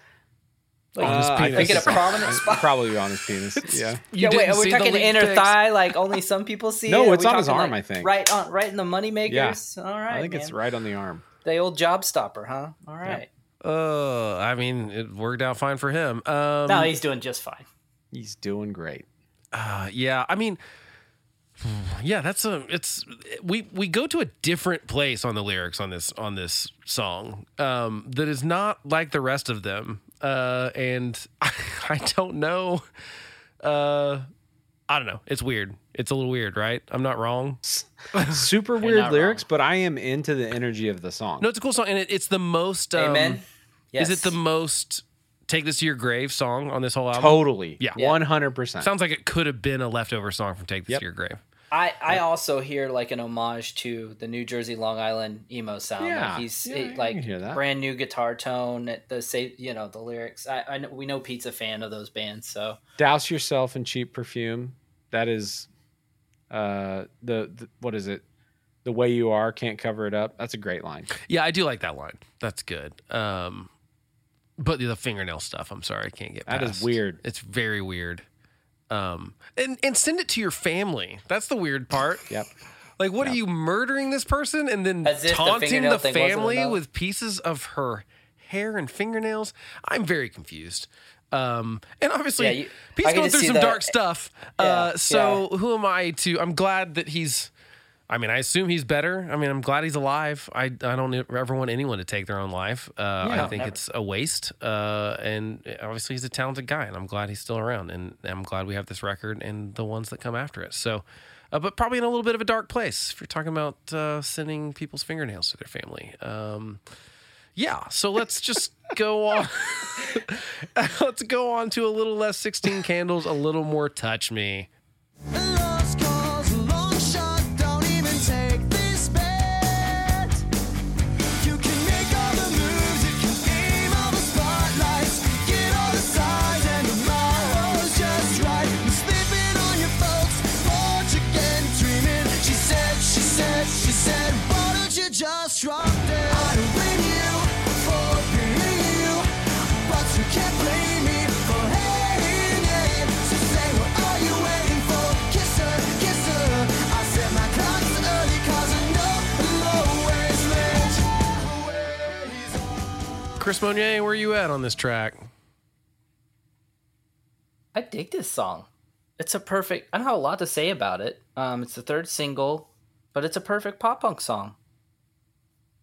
Like, On his Uh, I penis. like in a prominent spot. Probably on his penis. Yeah. you yeah, wait, didn't are we the talking inner pics? thigh? Like only some people see No, it? It's on his arm, like, I think. Right on, right in the money makers. All right, I think it's right on the arm. The old job stopper, huh? All right. Uh, I mean, it worked out fine for him. Um, no, he's doing just fine. He's doing great. Uh, yeah, I mean, yeah, that's a. It's we we go to a different place on the lyrics on this on this song um, that is not like the rest of them, uh, and I, I don't know. Uh, I don't know. It's weird. It's a little weird, right? I'm not wrong. Super weird not lyrics, but I am into the energy of the song. No, it's a cool song, and it, it's the most. Um, Amen. Yes. Is it the most "Take This to Your Grave" song on this whole album? Totally. Yeah. One hundred percent. Sounds like it could have been a leftover song from "Take This Yep. to Your Grave." I, I also hear like an homage to the New Jersey Long Island emo sound. Yeah. Like he's Yeah, it- like hear that. brand new guitar tone. The say you know the lyrics. I, I know, we know Pete's a fan of those bands, so Douse yourself in cheap perfume. That is, uh, the, the what is it? The way you are can't cover it up. That's a great line. Yeah, I do like that line. That's good. Um, but the fingernail stuff, I'm sorry, I can't get That past. is weird. It's very weird. Um, and and send it to your family. That's the weird part. Yep. Like, what are you murdering this person and then As if the taunting the family with pieces of her hair and fingernails? I'm very confused. Um, and obviously, Yeah, you- Pete's going through some the- dark stuff. uh, Yeah, so who am I to? I'm glad that he's. I mean, I assume he's better. I mean, I'm glad he's alive. I, I don't ever want anyone to take their own life. Uh, I think Never. it's a waste. Uh, and obviously, he's a talented guy, and I'm glad he's still around. And I'm glad we have this record and the ones that come after it. So, uh, but probably in a little bit of a dark place if you're talking about uh, sending people's fingernails to their family. Um, yeah. So let's just go on. let's go on to a little less 16 candles, a little more touch me. Chris Monier, where are you at on this track? I dig this song. It's a perfect. I don't have a lot to say about it. Um, it's the third single, but it's a perfect pop punk song.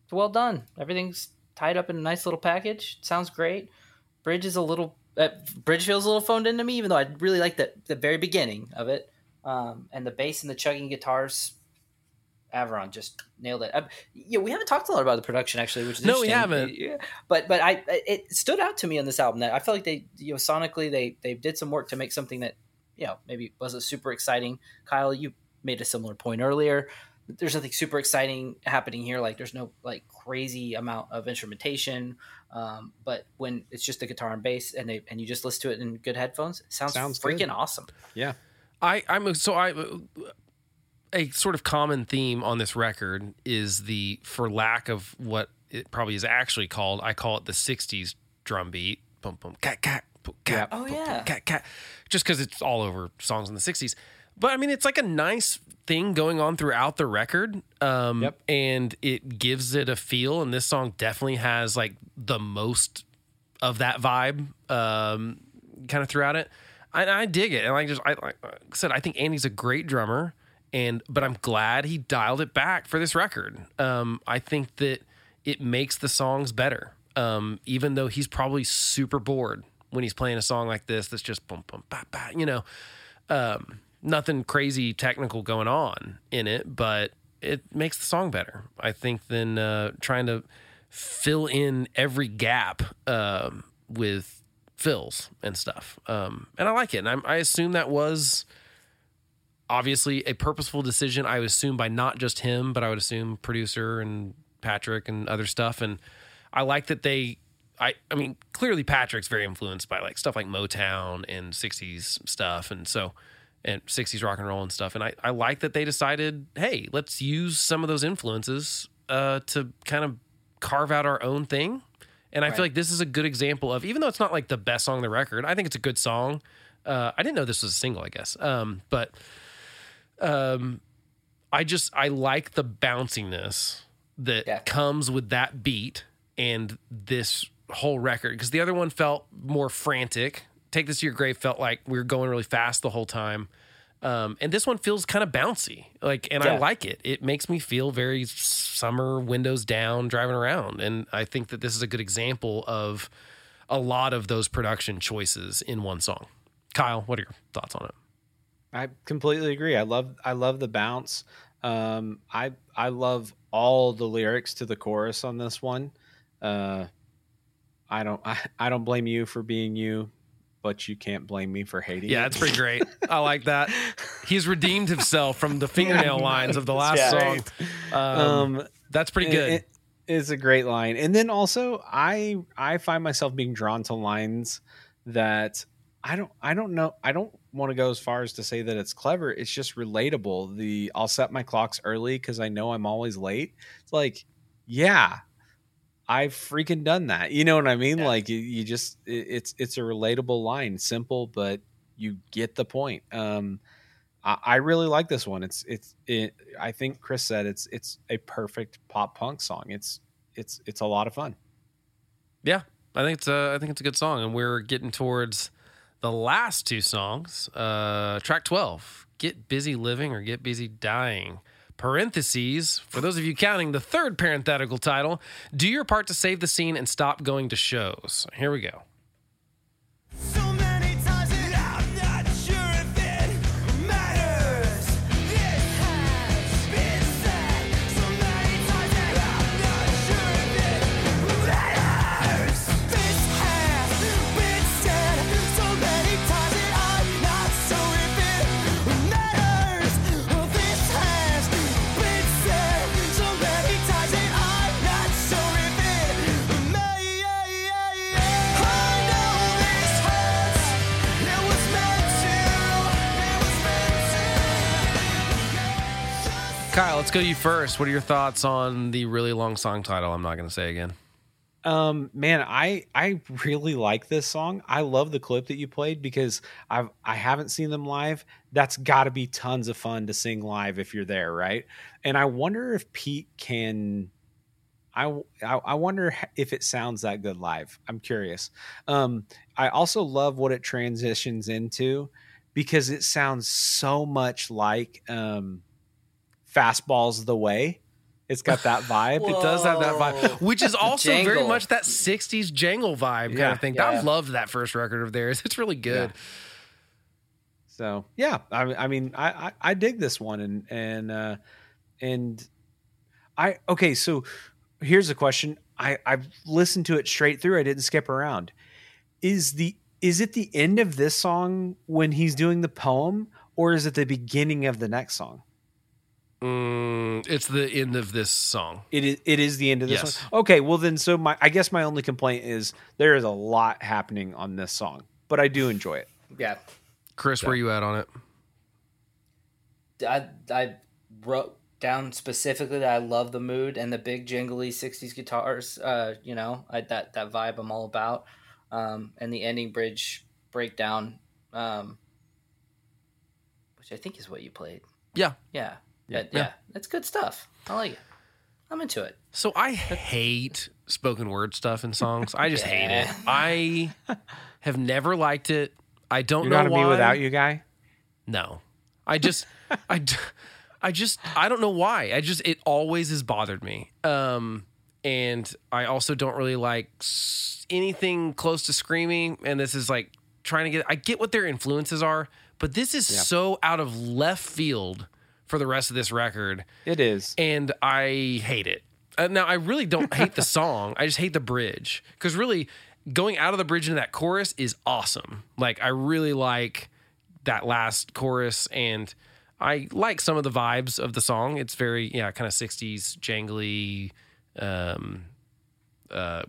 It's well done. Everything's tied up in a nice little package. sounds great. Bridge is a little. Uh, bridge feels a little phoned into me, even though I really like the the very beginning of it. Um, and the bass and the chugging guitars. Avron just nailed it. Uh, yeah, we haven't talked a lot about the production actually, which is No, we haven't. Yeah, but but I it stood out to me on this album that I felt like they you know sonically they they did some work to make something that you know maybe wasn't super exciting. Kyle, you made a similar point earlier. There's nothing super exciting happening here. Like there's no like crazy amount of instrumentation. Um, but when it's just the guitar and bass and they and you just listen to it in good headphones, it sounds, Sounds freaking good. awesome. Yeah. I I'm so I a sort of common theme on this record is the for lack of what it probably is actually called. I call it the '60s drum beat. Boom boom cat cat boom, cat. Oh, boom, boom, yeah. cat cat. Just because it's all over songs in the '60s. But I mean, it's like a nice thing going on throughout the record. Um, Yep. And it gives it a feel. And this song definitely has like the most of that vibe um, kind of throughout it. I, I dig it, and like just I like I said, I think Andy's a great drummer, and but I'm glad he dialed it back for this record. Um, I think that it makes the songs better, um, even though he's probably super bored when he's playing a song like this. That's just boom boom ba ba, you know, um, nothing crazy technical going on in it, but it makes the song better. I think than uh, trying to fill in every gap um, with fills and stuff. Um, and I like it. And I'm, I assume that was obviously a purposeful decision. I would assume by not just him, but I would assume producer and Patrick and other stuff. And I like that they. I, I mean, clearly Patrick's very influenced by like stuff like Motown and 60s stuff. And so, and 60s rock and roll and stuff. And I, I like that they decided, hey, let's use some of those influences uh, to kind of carve out our own thing. And I feel like this is a good example of, even though it's not like the best song on the record, I think it's a good song. Uh, I didn't know this was a single, I guess. Um, but um, I just, I like the bounciness that Yeah. comes with that beat and this whole record. Because the other one felt more frantic. Take This to Your Grave felt like we were going really fast the whole time. Um, and this one feels kind of bouncy, like, and I like it. It makes me feel very summer, windows down, driving around, and I think that this is a good example of a lot of those production choices in one song. Kyle, what are your thoughts on it? I completely agree. I love I love the bounce. Um, I I love all the lyrics to the chorus on this one. Uh, I don't I, I don't blame you for being you, but you can't blame me for hating. Yeah, it. it's pretty great. I like that. He's redeemed himself from the fingernail lines of the last Yeah. song. Um, Um, that's pretty good. It, it's a great line, and then also I I find myself being drawn to lines that I don't I don't know I don't want to go as far as to say that it's clever. It's just relatable. The I'll set my clocks early because I know I'm always late. It's like, yeah, I've freaking done that. You know what I mean? Yeah. Like you, you just it, it's it's a relatable line, simple, but you get the point. Um, I, I really like this one. It's it's it. I think Chris said it's it's a perfect pop punk song. It's it's it's a lot of fun. Yeah, I think it's a, I think it's a good song, and we're getting towards the last two songs. Uh, track twelve, "Get Busy Living" or "Get Busy Dying." Parentheses for those of you counting the third parenthetical title. Do your part to save the scene and stop going to shows. Here we go. Let's go to you first. What are your thoughts on the really long song title? I'm not going to say again. Um, man, I I really like this song. I love the clip that you played because I've I haven't seen them live. That's got to be tons of fun to sing live if you're there, right? And I wonder if Pete can. I, I I wonder if it sounds that good live. I'm curious. Um, I also love what it transitions into because it sounds so much like um, "Fastball's the Way." It's got that vibe. It does have that vibe, which is also very much that 60s jangle vibe kind of thing. Yeah. I've loved that first record of theirs. It's really good. So yeah, I, I mean, I, I I dig this one, and and uh, and I okay. So here's a question. I I've listened to it straight through. I didn't skip around. Is the is it the end of this song when he's doing the poem, or is it the beginning of the next song? Mm, it's the end of this song. It is it is the end of this Yes. one. Okay, well then, so my I guess my only complaint is there is a lot happening on this song, but I do enjoy it. Yeah. Chris, where you at on it? I I wrote down specifically that I love the mood and the big jingly '60s guitars. Uh, you know, I, that that vibe I'm all about. Um, and the ending bridge breakdown, um, which I think is what you played. Yeah. Yeah, Yeah. yeah, yeah. That's good stuff. I like it. I'm into it. So I hate spoken word stuff in songs. I just hate it. I have never liked it. I don't You're know not a why. me without you guy. No, I just, I, I just, I don't know why. I just, it always has bothered me. Um, and I also don't really like anything close to screaming. And this is like trying to get. I get what their influences are, but this is so out of left field for the rest of this record, It is. and I hate it. Uh, now I really don't hate the song. I just hate the bridge because really going out of the bridge into that chorus is awesome. Like I really like that last chorus and I like some of the vibes of the song. It's very yeah, kind of 60s jangly um uh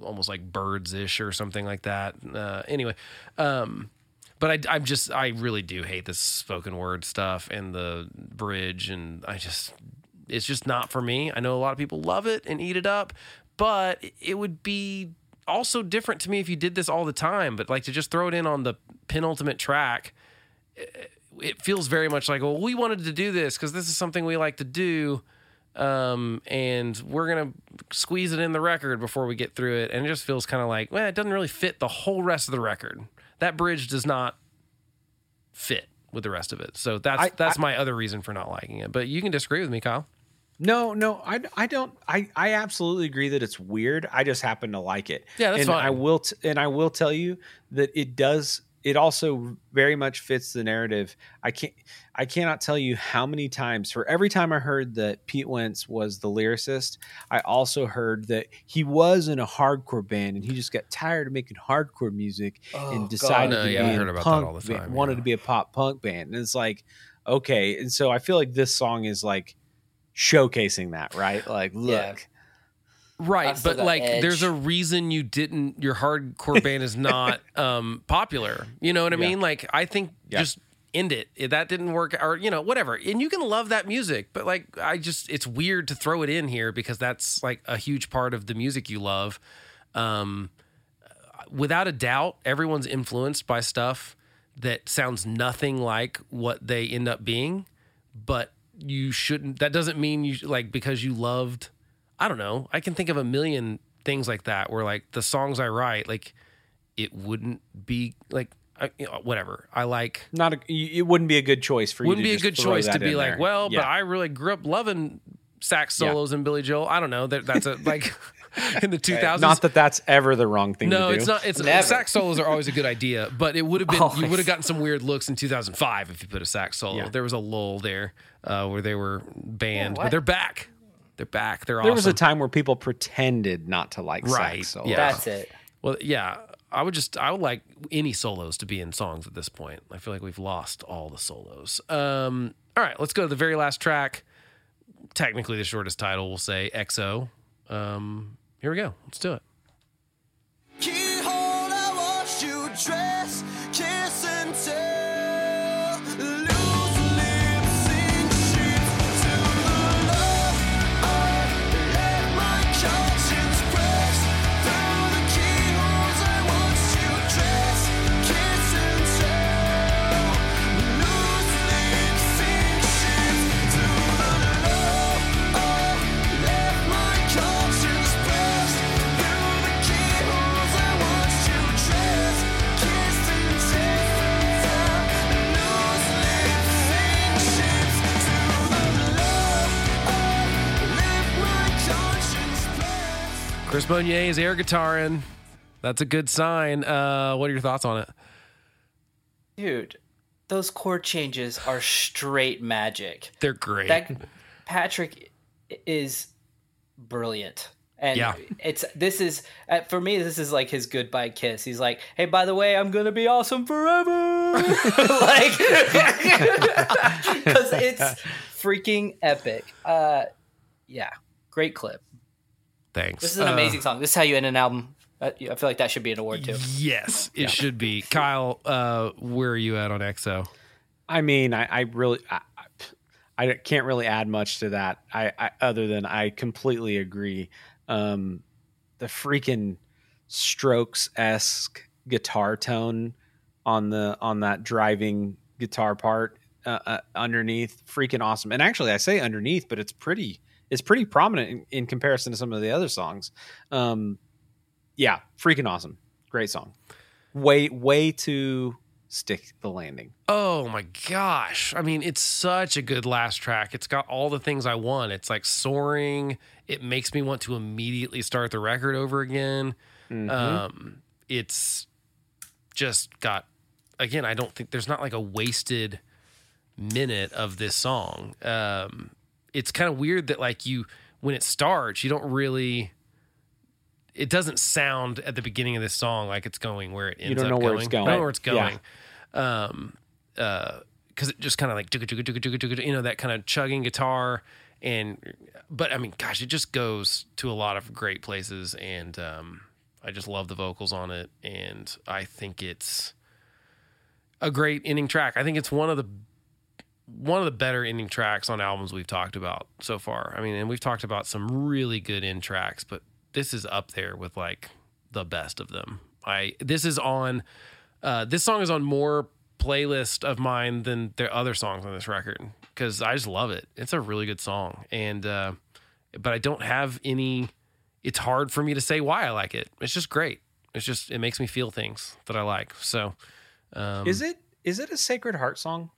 almost like Byrds-ish or something like that. Uh anyway, um but I, I'm just, I really do hate this spoken word stuff and the bridge. And I just, it's just not for me. I know a lot of people love it and eat it up, but it would be also different to me if you did this all the time. But like to just throw it in on the penultimate track, it feels very much like, well, we wanted to do this because this is something we like to do. Um, and we're gonna squeeze it in the record before we get through it, and it just feels kind of like, well, it doesn't really fit the whole rest of the record. That bridge does not fit with the rest of it. So that's I- that's my other reason for not liking it. But you can disagree with me, Kyle. No, no, I, I don't. I, I absolutely agree that it's weird. I just happen to like it. Yeah, that's and fine. I will, t- and I will tell you that it does. It also very much fits the narrative. I can't. I cannot tell you how many times. For every time I heard that Pete Wentz was the lyricist, I also heard that he was in a hardcore band and he just got tired of making hardcore music Oh, and decided No, to yeah, I be heard a about that punk all the band- time, wanted yeah. to be a pop punk band, and it's like, okay. And so I feel like this song is like showcasing that, right? Like, look, Yeah. Right, but like edge. there's a reason you didn't your hardcore band is not um popular. You know what I Yeah. mean? Like I think Yeah. just end it. If that didn't work or you know, whatever. And you can love that music, but like I just it's weird to throw it in here because that's like a huge part of the music you love. Um without a doubt, everyone's influenced by stuff that sounds nothing like what they end up being, but you shouldn't that doesn't mean you like because you loved I don't know. I can think of a million things like that where like the songs I write, like it wouldn't be like I, you know, whatever. I like not a, y- it wouldn't be a good choice for you. wouldn't to be a good choice to be in like, there. well, Yeah. but I really grew up loving sax Yeah. solos and Billy Joel. I don't know. That that's a like in the 2000s. not that that's ever the wrong thing no, to do. No, it's not. It's Never. sax solos are always a good idea, but it would have been you would have gotten some weird looks in 2005 if you put a sax solo. Yeah. There was a lull there uh, where they were banned, Yeah, but they're back. They're back. They're There awesome. was a time where people pretended not to like Right, sax. So yeah. That's it. Well, yeah, I would just I would like any solos to be in songs at this point. I feel like we've lost all the solos. Um, all right, let's go to the very last track. Technically, the shortest title. We'll say XO. Um, here we go. Let's do it. Chris Monier is air guitaring. That's a good sign. Uh, what are your thoughts on it? Dude, those chord changes are straight magic. They're great. That Patrick is brilliant. And Yeah. it's this is uh, for me this is like his goodbye kiss. He's like, "Hey, by the way, I'm going to be awesome forever." like cuz it's freaking epic. Uh yeah, great clip. Thanks. This is an Uh, amazing song. This is how you end an album. I feel like that should be an award too. Yes, it should be. Kyle, uh, where are you at on XO? I mean, I, I really, I, I can't really add much to that. I, I other than I completely agree. Um, the freaking Strokes esque guitar tone on the on that driving guitar part uh, uh, underneath, freaking awesome. And actually, I say underneath, but it's pretty, it's pretty prominent in, in comparison to some of the other songs. Um, yeah, freaking awesome, great song. Way, way to stick the landing. Oh my gosh. I mean, it's such a good last track. It's got all the things I want. It's like soaring. It makes me want to immediately start the record over again. Mhm. Um, it's just got, again, I don't think there's not like a wasted minute of this song. Um, it's kind of weird that like you, when it starts, you don't really, it doesn't sound at the beginning of this song like it's going where it ends You don't up know where going. it's going. I don't know where it's going. Yeah. Um, uh, because it just kind of like you know that kind of chugging guitar and but I mean gosh it just goes to a lot of great places and um, I just love the vocals on it and I think it's a great ending track. I think it's one of the one of the better ending tracks on albums we've talked about so far. I mean, and we've talked about some really good end tracks, but this is up there with like the best of them. I this is on uh, this song is on more playlist of mine than their other songs on this record because I just love it. It's a really good song, and uh, but I don't have any. It's hard for me to say why I like it. It's just great. It's just it makes me feel things that I like. So, um, Is it is it a Sacred Heart song?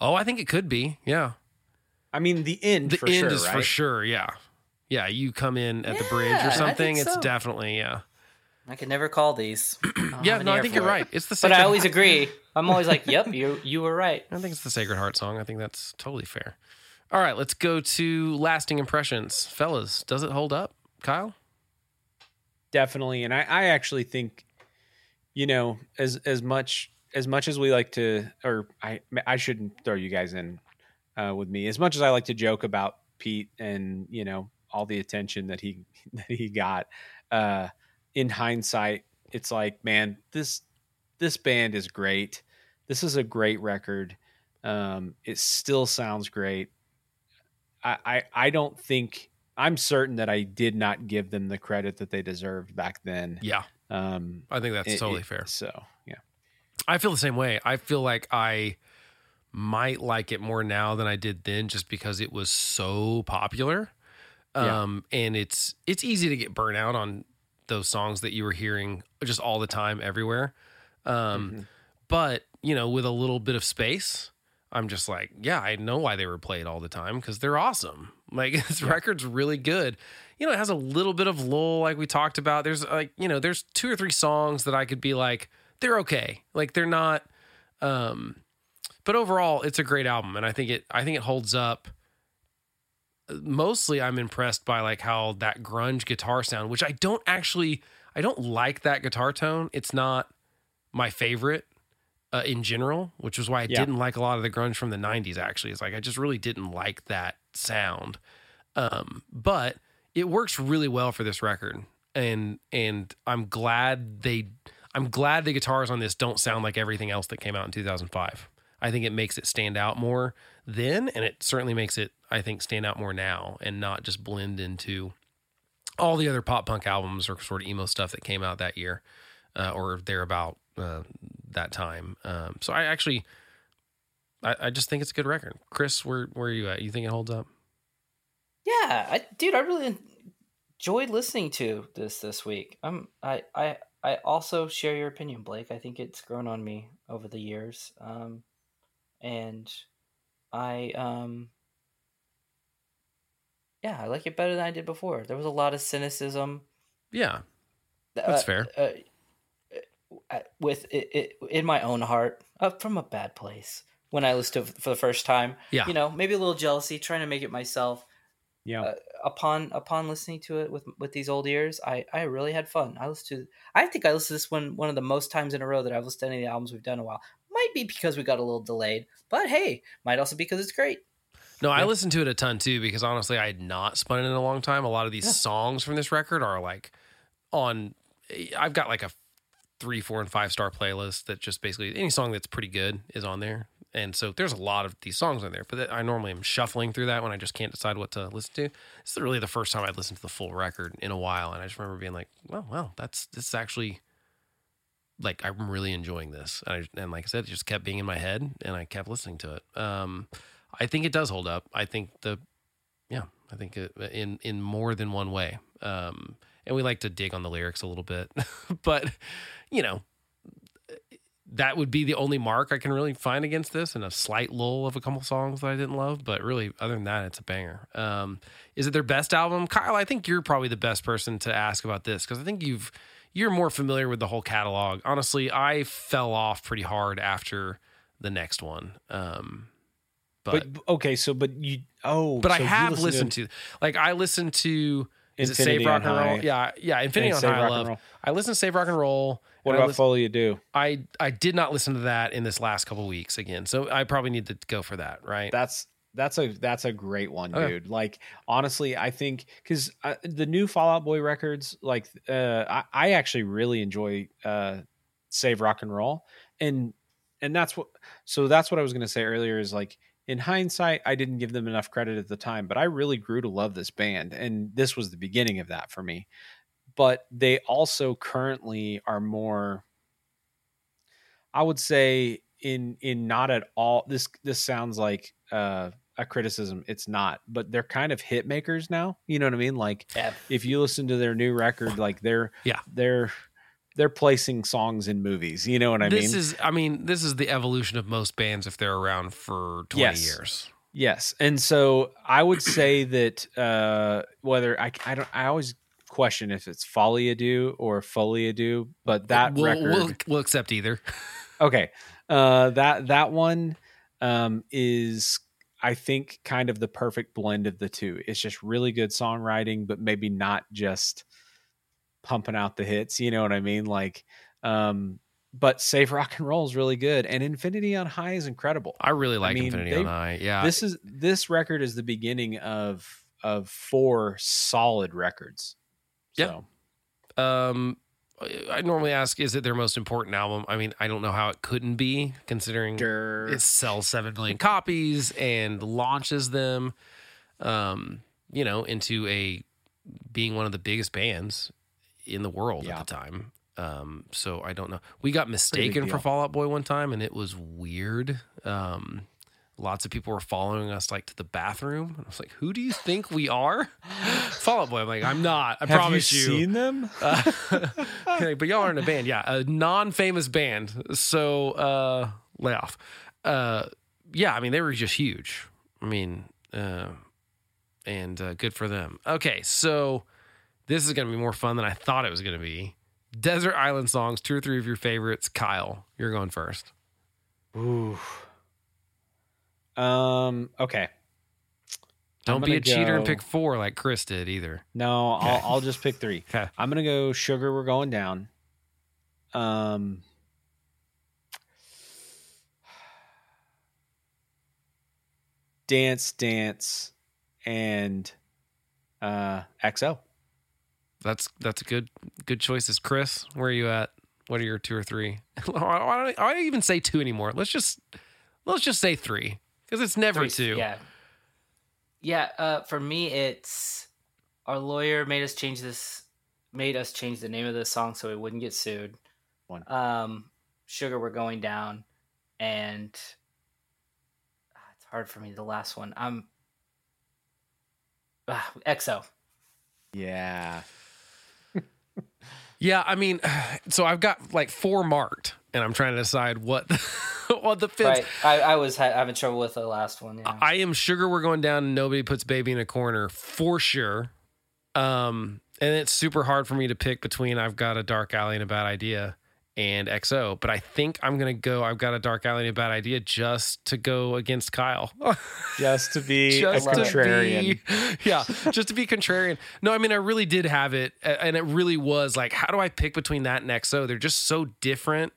Oh, I think it could be. Yeah, I mean, the end the for end sure, is right? for sure. Yeah, yeah. You come in at the bridge Yeah, or I something. think It's so. definitely yeah. I can never call these. Yeah, no, I think you're it. right. It's the But I always agree. I'm always like, "Yep, you you were right." I think it's the Sacred Heart song. I think that's totally fair. All right, let's go to lasting impressions, fellas. Does it hold up, Kyle? definitely and I, I actually think you know as as much as much as we like to or i i shouldn't throw you guys in uh, with me. As much as i like to joke about pete and you know all the attention that he that he got uh in hindsight it's like man this this band is great. This is a great record. Um it still sounds great. I i, I don't think i'm certain that i did not give them the credit that they deserved back then. Yeah, um I think that's it- totally it- fair. so I feel the same way. I feel like I might like it more now than I did then, just because it was so popular. Yeah. Um, and it's it's easy to get burnt out on those songs that you were hearing just all the time everywhere. Um, Mhm. but you know, with a little bit of space, I'm just like, yeah, I know why they were played all the time because they're awesome. Like this record's really good. You know, it has a little bit of lull, like we talked about. There's like, you know, there's two or three songs that I could be like, they're okay. Like they're not. Um, but overall, it's a great album, and I think it. I think it holds up. Mostly, I'm impressed by like how that grunge guitar sound, which I don't actually. I don't like that guitar tone. It's not my favorite uh, in general, which is why I Yeah. didn't like a lot of the grunge from the '90s. Actually, it's like I just really didn't like that sound. Um, but it works really well for this record, and and I'm glad they. I'm glad the guitars on this don't sound like everything else that came out in 2005. I think it makes it stand out more then, and it certainly makes it, I think, stand out more now, and not just blend into all the other pop punk albums or sort of emo stuff that came out that year uh, or thereabout uh, that time. Um, so I actually, I, I just think it's a good record. Chris, where where are you at? You think it holds up? Yeah, I, dude, I really enjoyed listening to this this week. Um, I, I, I also share your opinion, Blake. I think it's grown on me over the years. Um, and I, um, yeah, I like it better than I did before. There was a lot of cynicism. Yeah, That's uh, fair. Uh, uh, with it, it in my own heart, uh, from a bad place when I listened to it for the first time. Yeah. you know, maybe a little jealousy, trying to make it myself yeah uh, upon upon listening to it with with these old ears, I I really had fun. I listened to I think I listened to this one one of the most times in a row that I've listened to any of the albums we've done in a while. Might be because we got a little delayed, but hey, might also be because it's great. No, I Yeah. listened to it a ton too because honestly, I had not spun it in a long time. A lot of these Yeah. songs from this record are like on. I've got like a three, four, and five star playlist that just basically any song that's pretty good is on there. And so there's a lot of these songs on there, but I normally am shuffling through that when I just can't decide what to listen to. This is really the first time I'd listened to the full record in a while, and I just remember being like, "Well, well, that's this is actually like I'm really enjoying this." And, I, and like I said, it just kept being in my head, and I kept listening to it. Um, I think it does hold up. I think the, yeah, I think it, in in more than one way. Um, and we like to dig on the lyrics a little bit, but you know, that would be the only mark I can really find against this, and a slight lull of a couple songs that I didn't love. But really, other than that, it's a banger. Um, is it their best album, Kyle? I think you're probably the best person to ask about this because I think you've you're more familiar with the whole catalog. Honestly, I fell off pretty hard after the next one. Um, but but, okay so but you oh but I so you have listened listened to, like I listened to Is Infinity it Save Rock and Roll? High. Yeah, yeah. Infinity on Save High. I Rock and love. Roll. I listen to Save Rock and Roll. What and I about listen- Folie à Deux? I I did not listen to that in this last couple weeks again, so I probably need to go for that. Right? That's that's a that's a great one, Okay. dude. Like honestly, I think because uh, the new Fall Out Boy records, like uh, I, I actually really enjoy uh, Save Rock and Roll, and and that's what. So that's what I was going to say earlier. Is like in hindsight, I didn't give them enough credit at the time, but I really grew to love this band, and this was the beginning of that for me. But they also currently are more. I would say in in not at all this this sounds like uh a criticism it's not but they're kind of hit makers now you know what i mean like Yeah. if you listen to their new record like they're Yeah. they're they're placing songs in movies you know what i this mean is. I mean, this is the evolution of most bands if they're around for twenty Yes. years. yes and so i would say that uh whether i i don't i always question if it's folly ado or folly ado but that we'll, record we'll we'll accept either. okay uh that that one um is i think kind of the perfect blend of the two it's just really good songwriting but maybe not just pumping out the hits you know what i mean like um but save rock and roll is really good and infinity on high is incredible I really like mean, Infinity they- on High. Yeah, this is this record is the beginning of of four solid records Yeah. so Um, I normally ask, is it their most important album? I mean, I don't know how it couldn't be, considering Durr. it sells seven million copies and launches them, um, you know, into a being one of the biggest bands in the world Yeah. at the time. Um, so I don't know. We got mistaken for. Fall Out Boy one time, and it was weird. Um, lots of people were following us like to the bathroom. I was like, "Who do you think we are?" Fall Out Boy. I'm like, "I'm not. I have you promise you." seen them Uh, but y'all are in a band, yeah, a non-famous band. So uh, lay off. Uh, yeah, I mean they were just huge. I mean, uh, and uh, good for them. Okay, so this is gonna be more fun than I thought it was gonna be. Desert Island songs, two or three of your favorites. Kyle, you're going first. Ooh. Um. Okay. Don't be a cheater and pick four like Chris did either. No, I'll I'll just pick three. Okay. I'm gonna go sugar. We're going down. Um. Dance, dance, and uh XO. That's that's a good good choices. Chris, where are you at? What are your two or three? Why don't I don't even say two anymore. Let's just let's just say three because it's never Three- two. Yeah. Yeah. Uh, for me, it's our lawyer made us change this, made us change the name of the song so we wouldn't get sued. One. Um, Sugar, we're going down, and ah, it's hard for me. The last one, I'm ah, XO. Yeah. Yeah, I mean, so I've got like four marked, and I'm trying to decide what what the fifth. Right. I, I was ha- having trouble with the last one. Yeah. I am sugar. We're going down. and Nobody puts baby in a corner for sure. Um, and it's super hard for me to pick between I've got a dark alley and a bad idea and XO, but I think I'm gonna go. I've got a dark alley and a bad idea just to go against Kyle. Just to be just a to contrarian. be, yeah, just to be contrarian. No, I mean I really did have it, and it really was like, how do I pick between that and XO? They're just so different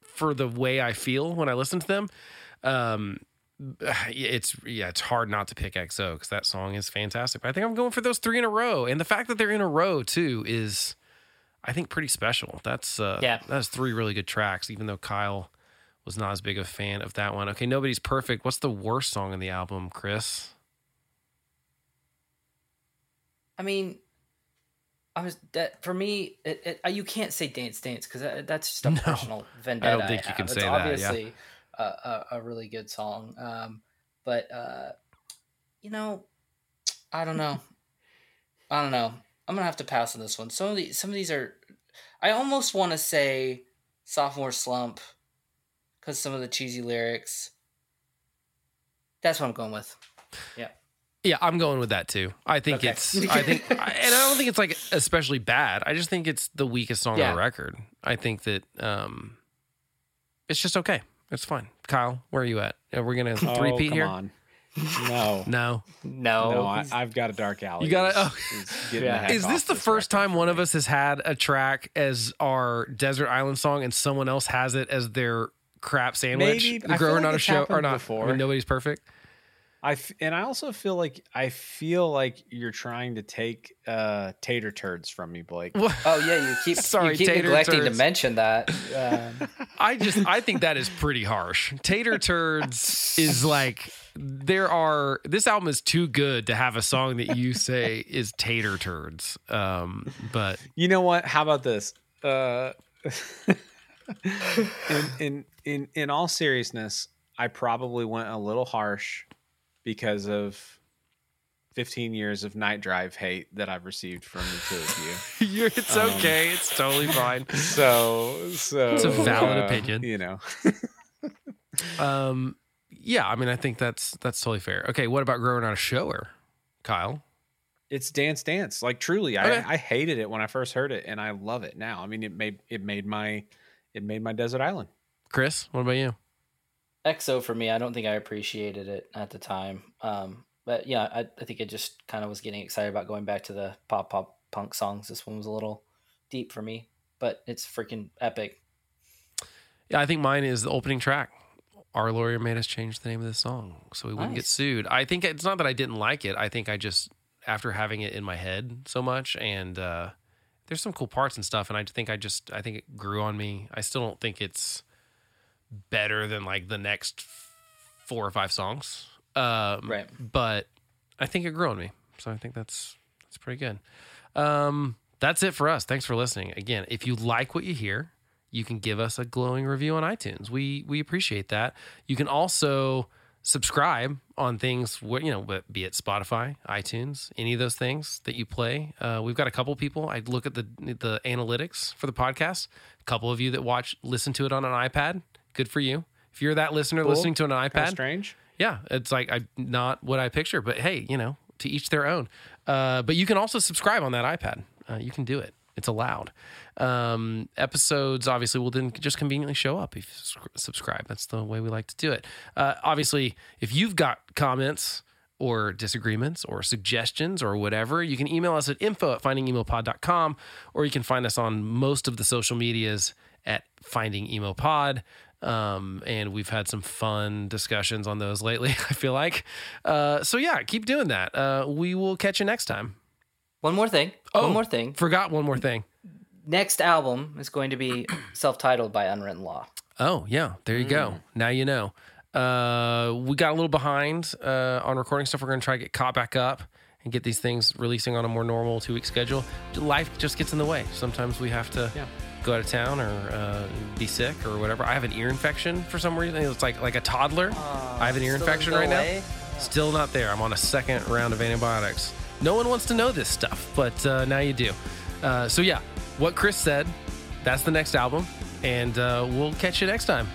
for the way I feel when I listen to them. Um, it's yeah, it's hard not to pick XO because that song is fantastic. But I think I'm going for those three in a row, and the fact that they're in a row too is, I think, pretty special. That's uh, Yeah. that's three really good tracks. Even though Kyle was not as big a fan of that one. Okay, nobody's perfect. What's the worst song in the album, Chris? I mean, I was that for me. It, it, uh, you can't say dance dance because that, that's just a No, personal vendetta. I don't think you can have. say it's that, yeah. Obviously, a, a, a really good song. Um, but uh, you know, I don't know. I don't know. I'm gonna have to pass on this one. Some of these, some of these are. I almost want to say sophomore slump because some of the cheesy lyrics. That's what I'm going with. Yeah. Yeah, I'm going with that too. I think Okay. it's. I think, and I don't think it's like especially bad. I just think it's the weakest song on the record. I think that um, it's just okay. It's fine. Kyle, where are you at? Are we gonna Oh, three-peat come here? on. No, No. No, no, I, I've got a dark alley. You gotta- Is- oh. is getting Yeah. the Is this off the first time one of us has had a track as our desert island song and someone else has it as their crap sandwich? Maybe. I feel Grower like not a show or not. before. I mean, nobody's perfect. I f- and I also feel like I feel like you're trying to take uh, tater turds from me, Blake. Oh yeah, you keep Sorry, you keep tater neglecting to mention that. Um, I just I think that is pretty harsh. Tater turds is like there are this album is too good to have a song that you say is tater turds. Um, but You know what? How about this? Uh, in, in in in all seriousness, I probably went a little harsh because of 15 years of night drive hate that I've received from the two of you. you're, it's Um, okay. It's totally fine. So so It's a valid uh, opinion. You know, Um, yeah, I mean, I think that's that's totally fair. Okay, what about growing out a shower, Kyle? it's dance dance. Like truly, Okay. I I hated it when I first heard it, and I love it now. I mean, it made it made my it made my desert island. Chris, what about you? XO for me, I don't think I appreciated it at the time. Um, but yeah, I, I think I just kind of was getting excited about going back to the pop pop punk songs. This one was a little deep for me, but it's freaking epic. Yeah, I think mine is the opening track. Our lawyer made us change the name of the song so we wouldn't get sued. I think it's not that I didn't like it. I think I just after having it in my head so much and uh there's some cool parts and stuff and I think I just I think it grew on me. I still don't think it's better than like the next four or five songs. Um Right. but I think it grew on me. So I think that's that's pretty good. Um, that's it for us. Thanks for listening. Again, if you like what you hear, you can give us a glowing review on iTunes. We we appreciate that. You can also subscribe on things where you know, be it Spotify, iTunes, any of those things that you play. Uh, we've got a couple people. I look at the the analytics for the podcast. A couple of you that watch listen to it on an iPad. Good for you. If you're that listener Cool. listening to an iPad, of strange. yeah, it's like I not what I picture, but hey, you know, to each their own. Uh, but you can also subscribe on that iPad. Uh, you can do it. It's allowed. Um, episodes obviously will then just conveniently show up if you subscribe. That's the way we like to do it. Uh, obviously, if you've got comments or disagreements or suggestions or whatever, you can email us at info at findingemopod.com or you can find us on most of the social medias at Finding Emo Pod. Um, and we've had some fun discussions on those lately, I feel like. Uh, so yeah, keep doing that. Uh, we will catch you next time. One more thing. Oh. One more thing. Forgot one more thing. Next album is going to be self-titled by Unwritten Law. Oh, yeah. There you go. Now you know. Uh, we got a little behind uh, on recording stuff. We're going to try to get caught back up and get these things releasing on a more normal two week schedule. Life just gets in the way. Sometimes we have to Yeah. Go out of town or uh, be sick or whatever. I have an ear infection for some reason. It's like like a toddler. I have an ear infection right now. away? Still not there. I'm on a second round of antibiotics. No one wants to know this stuff, but uh, now you do. Uh, so, yeah, what Chris said, that's the next album. And uh, we'll catch you next time.